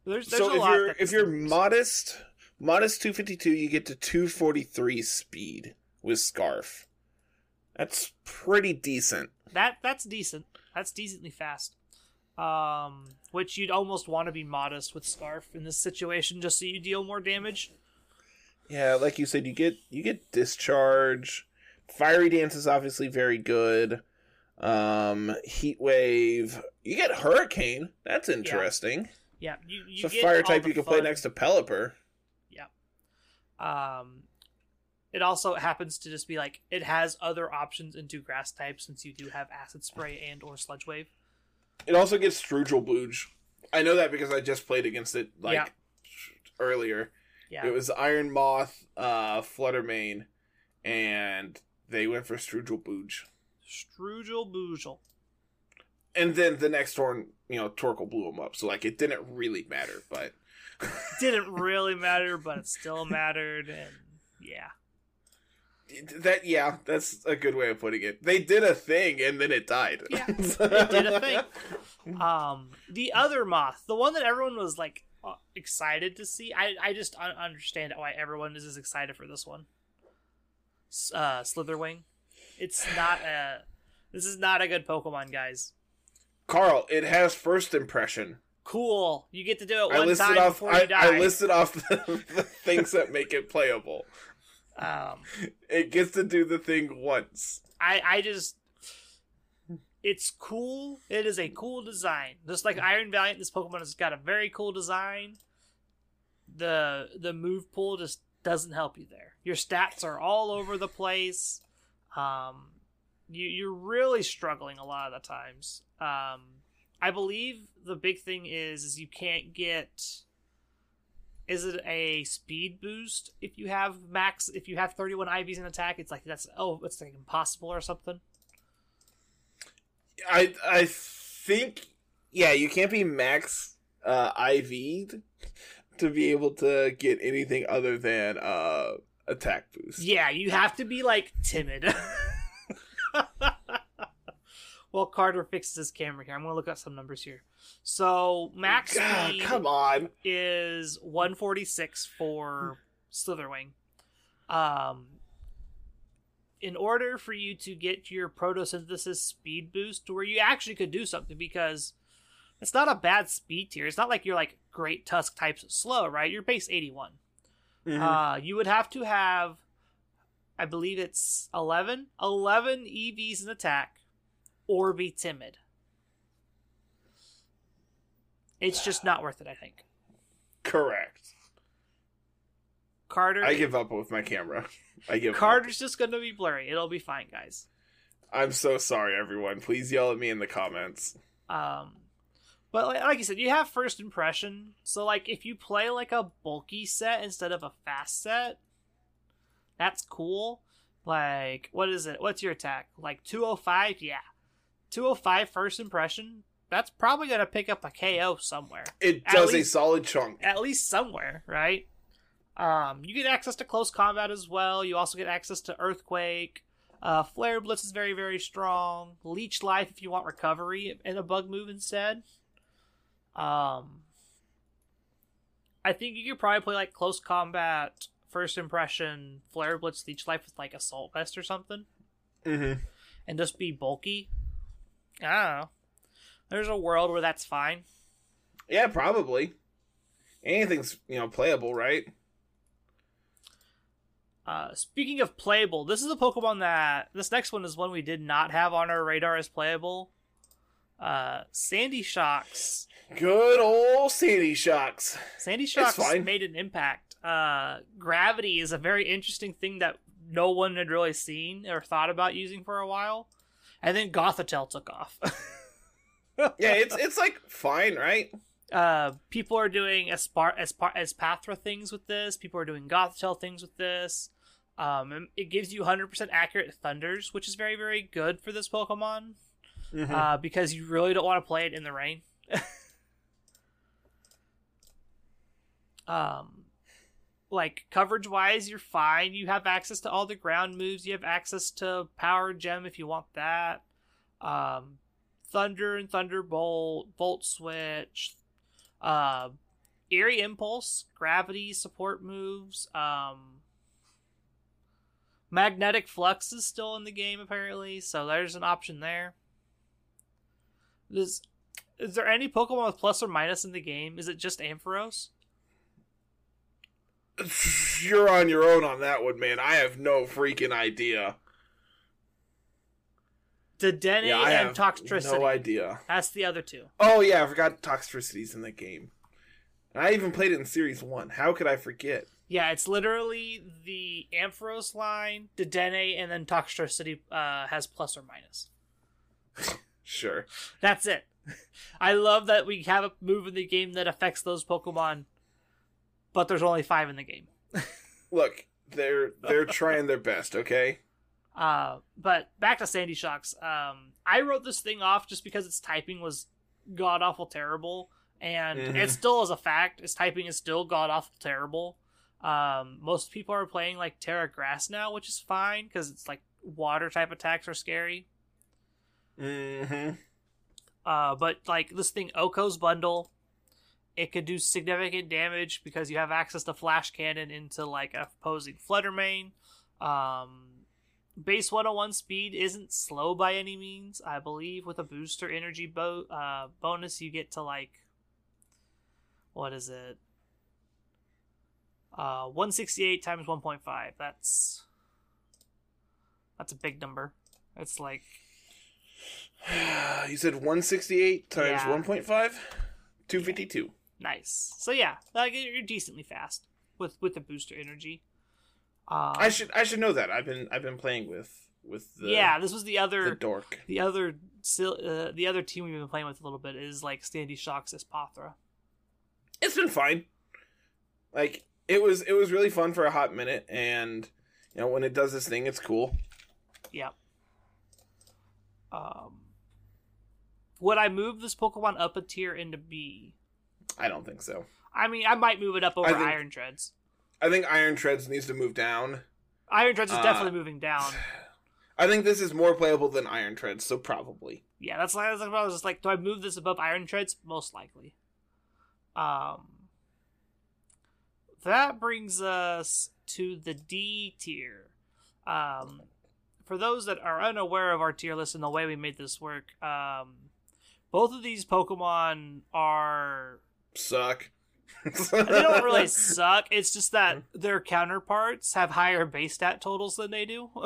There's, there's so a if lot you're if you're moves. modest, modest 252, you get to 243 speed with Scarf. That's pretty decent. that that's decent. That's decently fast. Um, which you'd almost want to be modest with Scarf in this situation, just so you deal more damage. Yeah, like you said, you get you get discharge. Fiery dance is obviously very good. Um, heat wave. You get hurricane. That's interesting. Yeah, you, you it's a fire type you can play next to Pelipper. Yeah. Um, it also happens to just be like it has other options into grass type since you do have acid spray and or sludge wave. It also gets Struggle Bug. I know that because I just played against it like Yeah. earlier. Yeah, It was Iron Moth, uh, Flutter Mane, and they went for Struggle Bug. Strugel Boozle. And then the next turn, you know, Torkoal blew him up. So like it didn't really matter, but Didn't really matter, but it still mattered, and yeah. That yeah, that's a good way of putting it. They did a thing and then it died. Yeah, it did a thing. Um, the other moth, the one that everyone was like uh, excited to see. I I just un- understand why everyone is as excited for this one. Uh, Slitherwing. It's not a. This is not a good Pokemon, guys. Carl, it has first impression. Cool. You get to do it I one listed time off before I, you die. I listed off the, the things that make it playable. Um, It gets to do the thing once. I I just. It's cool. It is a cool design. Just like Iron Valiant, this Pokemon has got a very cool design. The the move pool just doesn't help you there. Your stats are all over the place. Um, you you're really struggling a lot of the times. Um, I believe the big thing is is you can't get. Is it a speed boost if you have max? If you have 31 IVs in attack, it's like that's oh, it's like impossible or something. I I think yeah, you can't be max uh IV'd to be able to get anything other than uh attack boost. Yeah, you have to be like timid. well, Carter fixes his camera here. I'm gonna look up some numbers here. So max God, speed come on. is 146 for Slitherwing. Um, in order for you to get your photosynthesis speed boost, where you actually could do something, because it's not a bad speed tier. It's not like you're like great tusk types slow, right? You're base 81. Mhm. Uh, you would have to have, I believe it's 11, 11 EVs in attack, or be timid. It's just not worth it, I think. Correct. Carter, I give up with my camera. I give up. Carter's just gonna be blurry. It'll be fine, guys. I'm so sorry everyone. Please yell at me in the comments. Um, but like, like you said, you have first impression. So like, if you play like a bulky set instead of a fast set, that's cool. Like, what is it? What's your attack? Like 205? Yeah, 205 first impression. That's probably gonna pick up a KO somewhere. It At does least- a solid chunk. at least somewhere, right? Um, you get access to close combat as well. You also get access to Earthquake. Uh, Flare Blitz is very, very strong. Leech Life if you want recovery and a bug move instead. Um, I think you could probably play like close combat, first impression, Flare Blitz, Leech Life with like Assault Vest or something, Mm-hmm. and just be bulky. I know. There's a world where that's fine. Yeah, probably. Anything's you know playable, right? Uh, speaking of playable, this is a Pokemon that this next one is one we did not have on our radar as playable. Uh, Sandy Shocks. Good old Sandy Shocks. Sandy Shocks made an impact. Uh, gravity is a very interesting thing that no one had really seen or thought about using for a while, and then Gothitelle took off. Yeah, it's it's like fine, right? uh, people are doing as par as par Espathra things with this. People are doing Gothitelle things with this. Um, it gives you 100% accurate thunders, which is very very good for this Pokemon. Mhm. Uh, because you really don't want to play it in the rain. um, like coverage wise, you're fine. You have access to all the ground moves. You have access to Power Gem if you want that. Um, Thunder and Thunderbolt, Volt Switch, uh, Eerie Impulse, Gravity support moves. Um, Magnetic Flux is still in the game apparently, so there's an option there. This Is there any Pokemon with plus or minus in the game? Is it just Ampharos? You're on your own on that one, man. I have no freaking idea. Dedenne Yeah, I and have Toxtricity. no idea. That's the other two. Oh yeah, I forgot Toxtricity's in the game. And I even played it in Series One. How could I forget? Yeah, it's literally the Ampharos line, Dedenne, and then Toxtricity uh, has plus or minus. Sure. That's it. I love that we have a move in the game that affects those Pokemon, but there's only five in the game. Look, they're they're trying their best. Okay. Uh, but back to Sandy Shocks. Um, I wrote this thing off just because its typing was god awful terrible, and Mhm. it still is a fact. Its typing is still god awful terrible. Um, most people are playing like Tera Grass now, which is fine because it's like water type attacks are scary. Mm-hmm. Uh, but like this thing, OHKO's bundle, it could do significant damage because you have access to flash cannon into like a opposing Flutter Mane. Um, base 101 speed isn't slow by any means. I believe with a booster energy bo- uh, bonus, you get to like what is it? Uh, 168 times 1.5. That's that's a big number. It's like you said 168 times Yeah. 1.5? 252. Nice. So yeah, like you're decently fast with with the booster energy. Um, I should I should know that. I've been I've been playing with with the yeah, this was the the other dork. the other uh, the other team we've been playing with a little bit is like Standy Shocks Espathra. It's been fine. Like it was it was really fun for a hot minute and you know when it does this thing it's cool. Yep. Um, would I move this Pokemon up a tier into B? I don't think so. I mean, I might move it up over think- Iron Treads. I think Iron Treads needs to move down. Iron Treads is Uh, definitely moving down. I think this is more playable than Iron Treads, so probably. Yeah, that's like that's what I was just like. Do I move this above Iron Treads? Most likely. Um, that brings us to the D tier. Um, for those that are unaware of our tier list and the way we made this work, um, both of these Pokemon are Suck. they don't really suck. It's just that their counterparts have higher base stat totals than they do.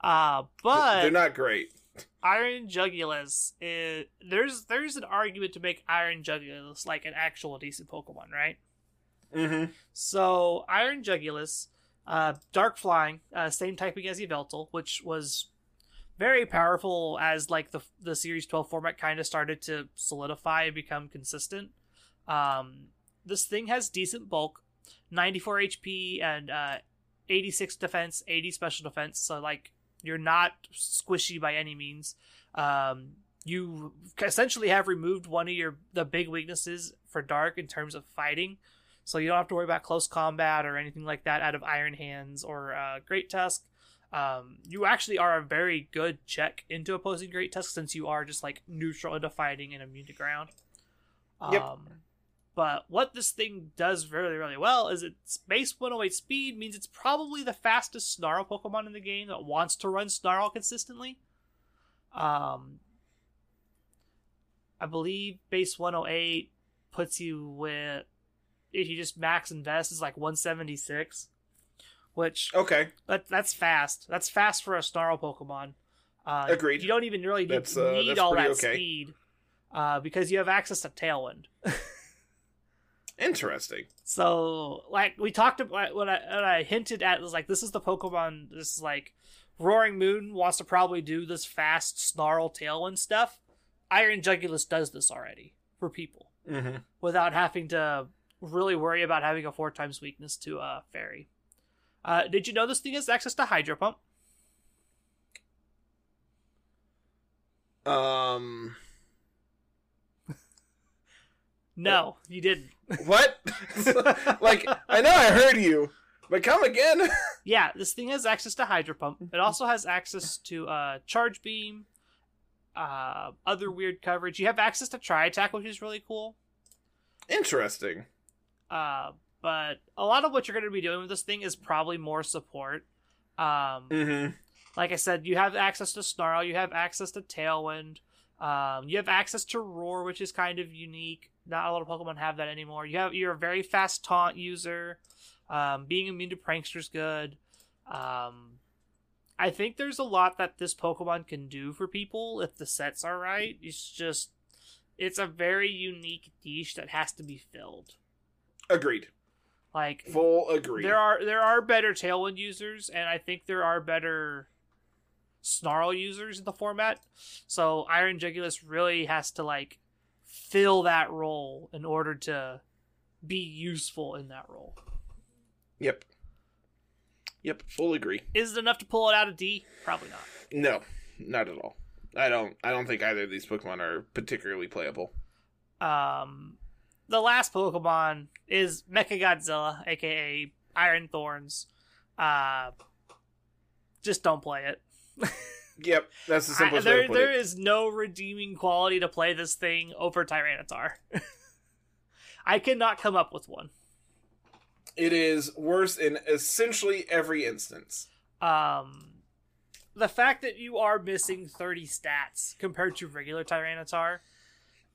uh, but They're not great. Iron Jugulis is there's there's an argument to make Iron Jugulis like an actual decent Pokemon, right? Mm-hmm. So Iron Jugulis, uh, Dark Flying, uh, same typing as Yveltal, which was very powerful as like the the Series 12 format kind of started to solidify and become consistent. Um, this thing has decent bulk, 94 HP and uh, 86 defense, 80 special defense. So like you're not squishy by any means. Um, you essentially have removed one of your the big weaknesses for Dark in terms of fighting. So you don't have to worry about close combat or anything like that out of Iron Hands or uh, Great Tusk. Um, you actually are a very good check into opposing Great Tusk since you are just like neutral into fighting and immune to ground. Um, Yep. But what this thing does really, really well is its base 108 speed means it's probably the fastest Snarl Pokemon in the game that wants to run Snarl consistently. Um, I believe base 108 puts you with if you just max invest is like 176, which Okay. that, that's fast. That's fast for a Snarl Pokemon. Uh, Agreed. You don't even really need, That's, uh, need all that okay. speed uh, because you have access to Tailwind. Interesting. So, like we talked about when I, when I hinted at was like this is the Pokemon. This is like Roaring Moon wants to probably do this fast Snarl Tailwind stuff. Iron Jugulis does this already for people Mm-hmm. without having to really worry about having a four times weakness to a uh, fairy. Uh, did you know this thing has access to Hydro Pump? Um. No, you didn't. What? like I know I heard you, but come again. Yeah, this thing has access to Hydro Pump. It also has access to uh, Charge Beam, uh, other weird coverage. You have access to Tri Attack, which is really cool. Interesting. Uh, but a lot of what you're going to be doing with this thing is probably more support. Um, Mm-hmm. like I said, you have access to Snarl, you have access to Tailwind. Um, you have access to Roar, which is kind of unique. Not a lot of Pokemon have that anymore. You have you're a very fast taunt user. Um, being immune to pranksters good. Um, I think there's a lot that this Pokemon can do for people if the sets are right. It's just it's a very unique niche that has to be filled. Agreed. Like Full agree. there are there are better Tailwind users, and I think there are better Snarl users in the format. So Iron Jugulis really has to like fill that role in order to be useful in that role. Yep. Yep. Full agree. Is it enough to pull it out of D? Probably not. No, not at all. I don't. I don't think either of these Pokemon are particularly playable. Um, the last Pokemon is Mecha Godzilla, aka Iron Thorns. Uh, just don't play it. Yep, that's the I, simplest way to put there it. is no redeeming quality to play this thing over Tyranitar. I cannot come up with one. It is worse in essentially every instance. Um, the fact that you are missing 30 stats compared to regular Tyranitar,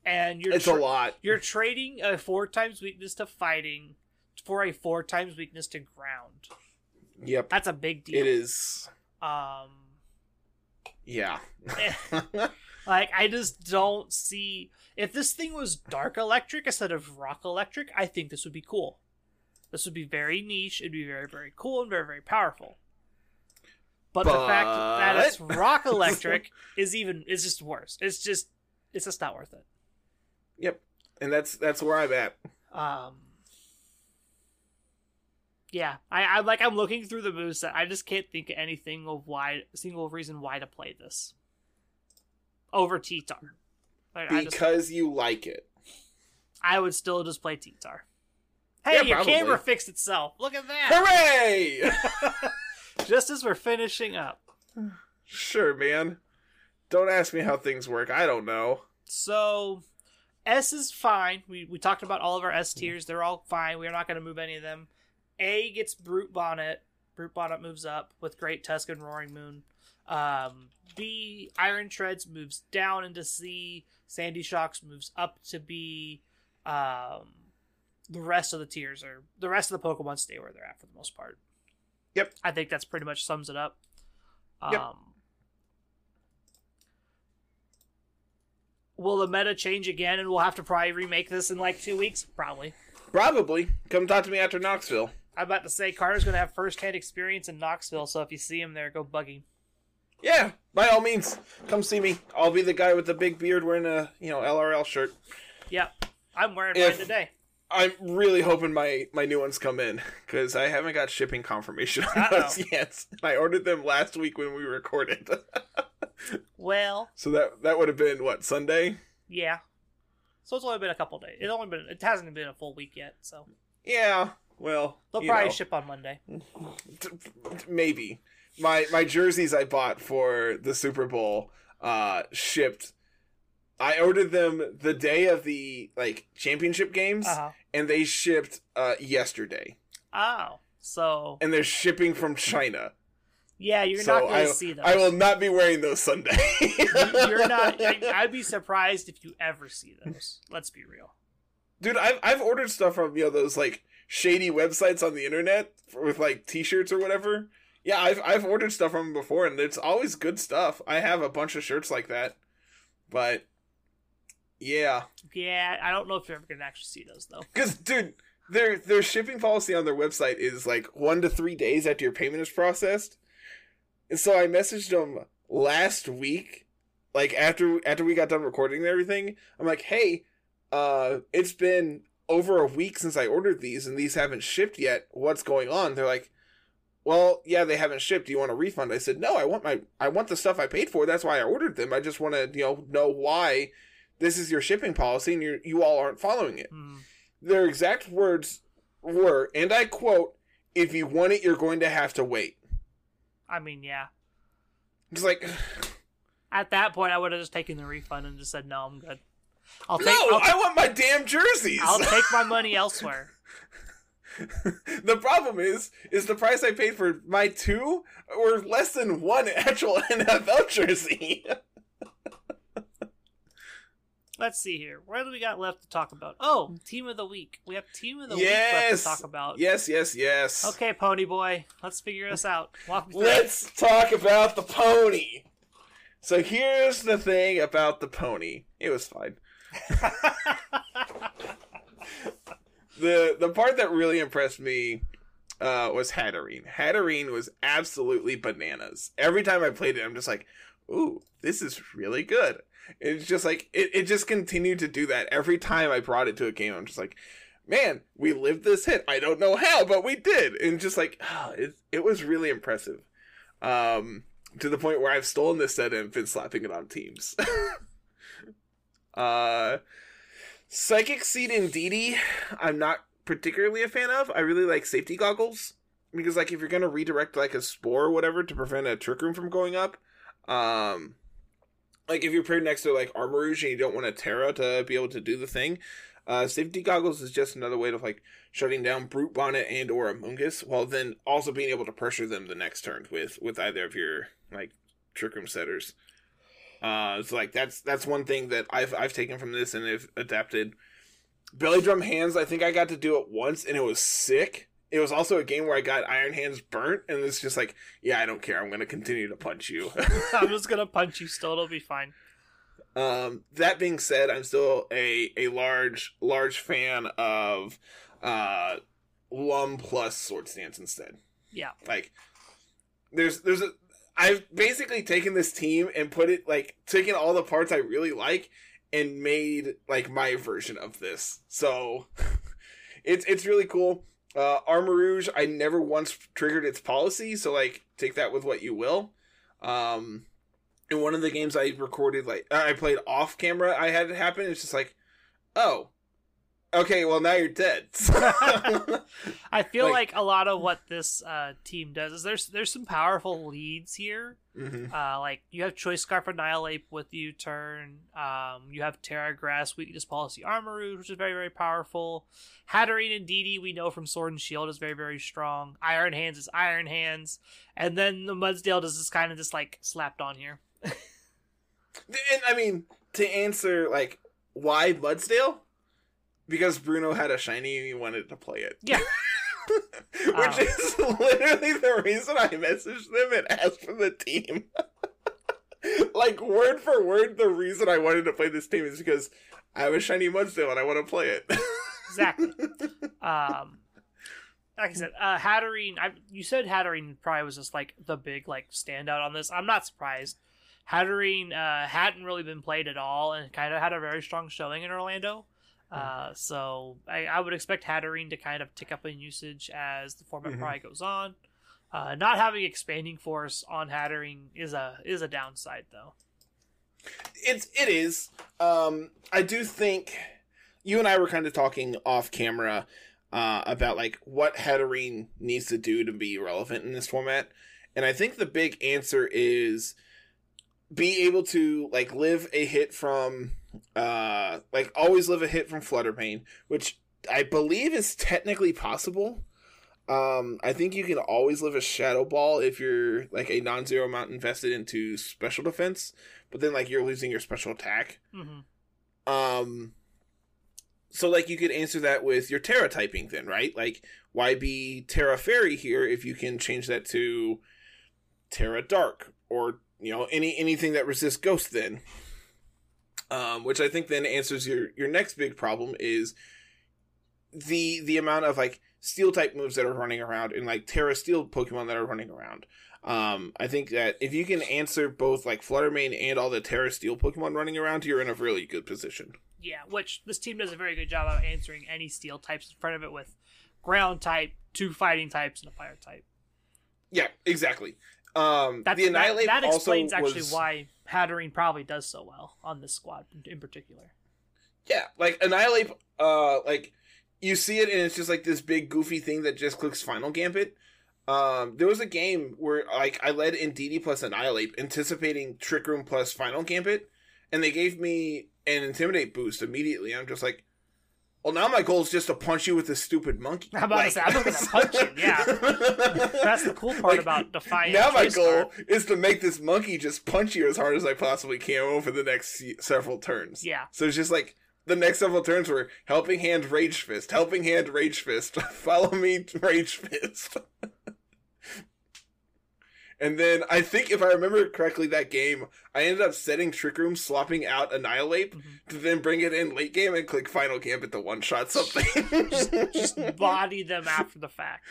and you're It's tra- a lot. you're trading a four times weakness to fighting for a four times weakness to ground. Yep, That's a big deal. it is. Um, Yeah. like I just don't see if this thing was dark electric instead of rock electric. I think this would be cool. This would be very niche. It'd be very very cool and very very powerful. But, the fact that it's rock electric is even is just worse. It's just it's just not worth it. Yep, and that's that's where I'm at. Um. Yeah, I, I like. I'm looking through the moveset. I just can't think of anything of why single reason why to play this over T-Tar. Like, I, just, Because you like it. I would still just play T-Tar. Hey, Yeah, your probably. camera fixed itself. Look at that. Hooray! just as we're finishing up. sure, man. Don't ask me how things work. I don't know. So, S is fine. We we talked about all of our S tiers. They're all fine. We're not going to move any of them. A gets Brute Bonnet. Brute Bonnet moves up with Great Tusk and Roaring Moon. Um, B Iron Treads moves down into C. Sandy Shocks moves up to B. Um, the rest of the tiers are the rest of the Pokemon stay where they're at for the most part. Yep. I think that's pretty much sums it up. Um, Yep. Will the meta change again and we'll have to probably remake this in like two weeks? Probably. Probably. Come talk to me after Knoxville. I'm about to say Carter's going to have first hand experience in Knoxville, so if you see him there, go bug him. Yeah, by all means, come see me. I'll be the guy with the big beard wearing a you know LRL shirt. Yep. I'm wearing If- mine today. I'm really hoping my my new ones come in because I haven't got shipping confirmation on Uh-oh. those yet. I ordered them last week when we recorded, Well, so that that would have been what Sunday. yeah. So it's only been a couple days. It's only been it hasn't been a full week yet, so Yeah, well, they'll probably know, ship on Monday. maybe my my jerseys I bought for the Super Bowl uh shipped. I ordered them the day of the like championship games, Uh-huh. and they shipped uh yesterday. Oh. So and they're shipping from China. Yeah, you're so not going I, to see those. I will not be wearing those Sunday. you're not I, I'd be surprised if you ever see those. Let's be real. dude. I've I've ordered stuff from you know those like shady websites on the internet for, with like T-shirts or whatever. Yeah, I've I've ordered stuff from them before, and it's always good stuff. I have a bunch of shirts like that, but yeah, Yeah, I don't know if you're ever going to actually see those though. because dude, their their shipping policy on their website is like one to three days after your payment is processed. And so I messaged them last week, like after after we got done recording and everything. I'm like, hey, uh, it's been over a week since I ordered these, and these haven't shipped yet. What's going on? They're like, well, yeah, they haven't shipped. Do you want a refund? I said, no, I want my I want the stuff I paid for. That's why I ordered them. I just want to you know know why this is your shipping policy and you you all aren't following it Hmm. their exact words were, and I quote, if you want it, you're going to have to wait. I mean, yeah. It's like, At that point, I would have just taken the refund and just said, "No, I'm good. I'll no, I'll, I want my damn jerseys. I'll take my money elsewhere." the problem is, is the price I paid for my two were less than one actual NFL jersey. let's see here. What do we got left to talk about? Oh, team of the week. We have team of the week left Yes! to talk about. Yes, yes, yes. Okay, Pony Boy, let's figure this out. Walk me through it. Let's talk about the pony. So here's the thing about the pony. It was fine. the the part that really impressed me uh, was Hatterene. Hatterene was absolutely bananas. Every time I played it, I'm just like, ooh, this is really good. It's just like it, it just continued to do that. Every time I brought it to a game, I'm just like, man, we lived this hit. I don't know how, but we did. And just like, ah, it, it was really impressive. Um, to the point where I've stolen this set and been slapping it on teams. uh, Psychic Seed and DD, I'm not particularly a fan of. I really like safety goggles because, like, if you're gonna redirect like a spore or whatever to prevent a trick room from going up, um, like if you're paired next to like Armarouge and you don't want a Tera to be able to do the thing, uh, safety goggles is just another way of like shutting down Brute Bonnet and or Amoonguss, while then also being able to pressure them the next turn with with either of your like trick room setters. Uh, so like that's that's one thing that I've I've taken from this and I've adapted. Belly drum hands, I think I got to do it once and it was sick. It was also a game where I got Iron Hands burnt, and it's just like, yeah, I don't care. I'm gonna continue to punch you. I'm just gonna punch you still. It'll be fine. Um, that being said, I'm still a a large large fan of uh Lum plus Swords Dance instead. Yeah. Like there's there's a I've basically taken this team and put it like taken all the parts I really like and made like my version of this. So it's it's really cool. Uh Armarouge, I never once triggered its policy, so like take that with what you will. Um in one of the games I recorded, like I played off camera, I had it happen. It's just like, oh, okay, well now you're dead. I feel Like- like, a lot of what this uh, team does is there's there's some powerful leads here. Mhm. Uh, like you have Choice Scarf Annihilape with U turn. Um, you have Tera Grass Weakness Policy Armarouge, which is very very powerful. Hatterene and DD we know from Sword and Shield is very very strong. Iron Hands is Iron Hands, and then the Mudsdale does this kind of just like slapped on here. And I mean, to answer like why Mudsdale, because Bruno had a shiny and he wanted to play it. Yeah. Which Um. is literally the reason I messaged them and asked for the team. like word for word, the reason I wanted to play this team is because I have a shiny Mudsdale and I want to play it. Exactly. um, like I said, uh, Hatterene. I, you said Hatterene probably was just like the big like standout on this. I'm not surprised. Hatterene uh, hadn't really been played at all, and kind of had a very strong showing in Orlando. Uh, so I, I would expect Hatterene to kind of tick up in usage as the format Mhm. probably goes on. Uh, not having expanding force on Hatterene is a is a downside though. it's it is. Um, I do think you and I were kind of talking off camera uh, about like what Hatterene needs to do to be relevant in this format, and I think the big answer is be able to like live a hit from uh like always live a hit from Flutter Mane, which I believe is technically possible. Um, I think you can always live a Shadow Ball if you're like a non-zero amount invested into special defense, but then like you're losing your special attack. hmm Um, so like you could answer that with your Tera typing then, right? Like why be Tera Fairy here if you can change that to Tera Dark or you know any anything that resists Ghost then? Um, which I think then answers your your next big problem is the the amount of like steel type moves that are running around and like Tera Steel Pokemon that are running around. Um, I think that if you can answer both like Flutter Mane and all the Tera Steel Pokemon running around, you're in a really good position. Yeah, which this team does a very good job of answering any steel types in front of it with ground type, two fighting types, and a fire type. Yeah, exactly. Um, That's, the Annihilape that, that also explains actually was- why Hatterene probably does so well on this squad in, in particular. Yeah, like Annihilape, uh, like you see it and it's just like this big goofy thing that just clicks Final Gambit. Um, there was a game where like I led in DD plus Annihilape, anticipating Trick Room plus Final Gambit, and they gave me an Intimidate boost immediately. I'm just like, Well, now my goal is just to punch you with this stupid monkey. I'm about to say, I'm gonna punch you, yeah. That's the cool part Like, about Defiant. now my goal is to make this monkey just punch you as hard as I possibly can over the next several turns. Yeah. So it's just like the next several turns were helping hand rage fist, helping hand rage fist, follow me rage fist. and then I think if I remember correctly that game, I ended up setting Trick Room, swapping out Annihilape Mhm. to then bring it in late game and click Final Gambit to one shot something. Just body them after the fact.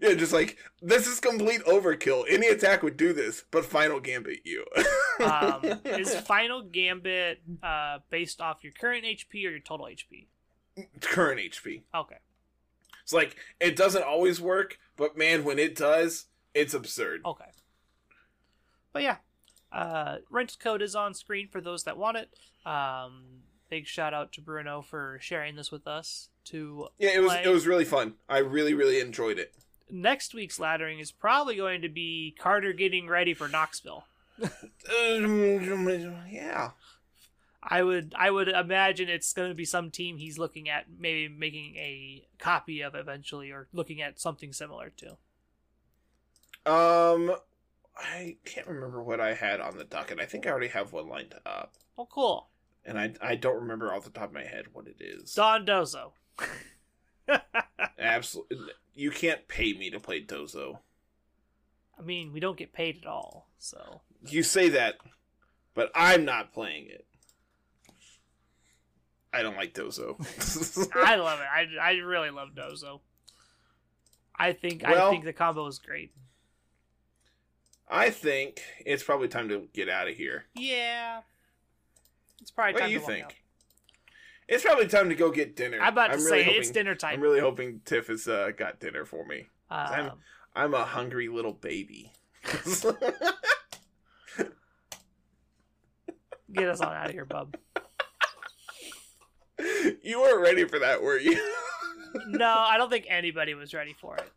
yeah, just like this is complete overkill. Any attack would do this, but Final Gambit you. Um, is Final Gambit uh, based off your current HP or your total HP? current HP. Okay. It's like it doesn't always work, but man, when it does, it's absurd. Okay. But yeah, uh, rental code is on screen for those that want it. Um, big shout out to Bruno for sharing this with us. To Yeah, it was play. it was really fun. I really really enjoyed it. next week's laddering is probably going to be Carter getting ready for Knoxville. Um, yeah. I would I would imagine it's going to be some team he's looking at, maybe making a copy of eventually, or looking at something similar to. Um, I can't remember what I had on the docket. I think I already have one lined up, Oh, cool. and I I don't remember off the top of my head what it is. Dondozo. Absolutely, you can't pay me to play Dozo. I mean, we don't get paid at all, so You say that, but I'm not playing it. I don't like Dozo. I love it. I, I really love Dozo. I think I think the combo is great. I think it's probably time to get out of here. Yeah, it's probably What time do you to think? out. It's probably time to go get dinner. I'm about to I'm say really it's hoping- dinner time. I'm really hoping Tiff has uh, got dinner for me. I'm- Um, I'm a hungry little baby. get us on out of here, bub. you weren't ready for that, were you? No, I don't think anybody was ready for it.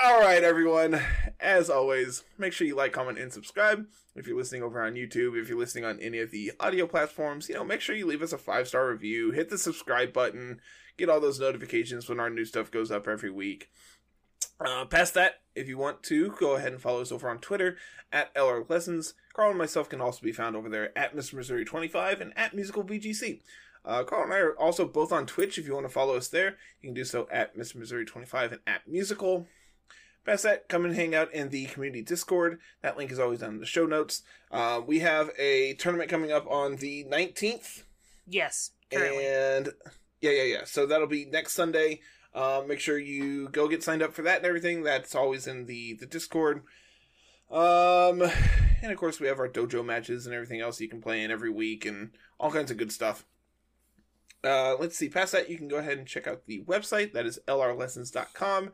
All right, everyone. As always, make sure you like, comment, and subscribe. If you're listening over on YouTube, if you're listening on any of the audio platforms, you know, make sure you leave us a five star review, hit the subscribe button, get all those notifications when our new stuff goes up every week. Uh, past that, if you want to, go ahead and follow us over on Twitter at LR Lessons. Carl and myself can also be found over there at Mr. Missouri25 and at Musical VGC. Uh, Carl and I are also both on Twitch. If you want to follow us there, you can do so at Mr. Missouri25 and at Musical. Past that, come and hang out in the community Discord. That link is always down in the show notes. Uh, we have a tournament coming up on the 19th. Yes, currently. And yeah, yeah, yeah. So that'll be next Sunday. Uh, make sure you go get signed up for that and everything. That's always in the, the Discord. Um, and of course, we have our dojo matches and everything else you can play in every week and all kinds of good stuff. Uh, let's see. Past that, you can go ahead and check out the website. That is lrlessons.com.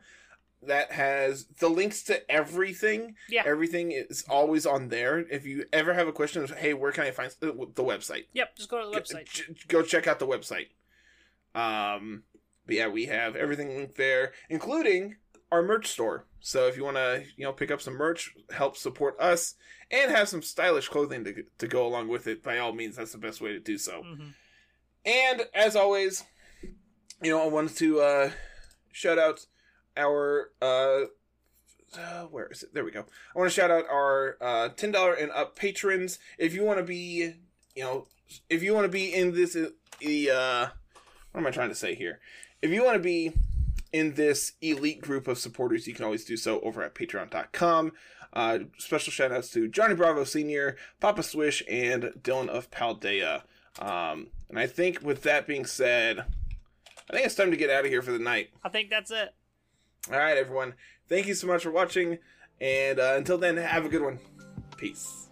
That has the links to everything. Yeah. Everything is always on there. If you ever have a question of, hey, where can I find the, the website? Yep, just go to the website. ch- Go check out the website. Um, but yeah, we have everything linked there, including our merch store. So if you want to, you know, pick up some merch, help support us, and have some stylish clothing to to go along with it, by all means, that's the best way to do so. hmm And as always, you know, I wanted to uh, shout out our uh, uh, where is it? There we go. I want to shout out our uh, ten dollar and up patrons. If you want to be, you know, if you want to be in this, uh, the uh, what am I trying to say here? If you want to be in this elite group of supporters, you can always do so over at patreon.com. Uh, special shout outs to Johnny Bravo Sr., Papa Swish, and Dylan of Paldea. Um, and I think with that being said, I think it's time to get out of here for the night. I think that's it. All right, everyone. Thank you so much for watching. And uh, until then, have a good one. Peace.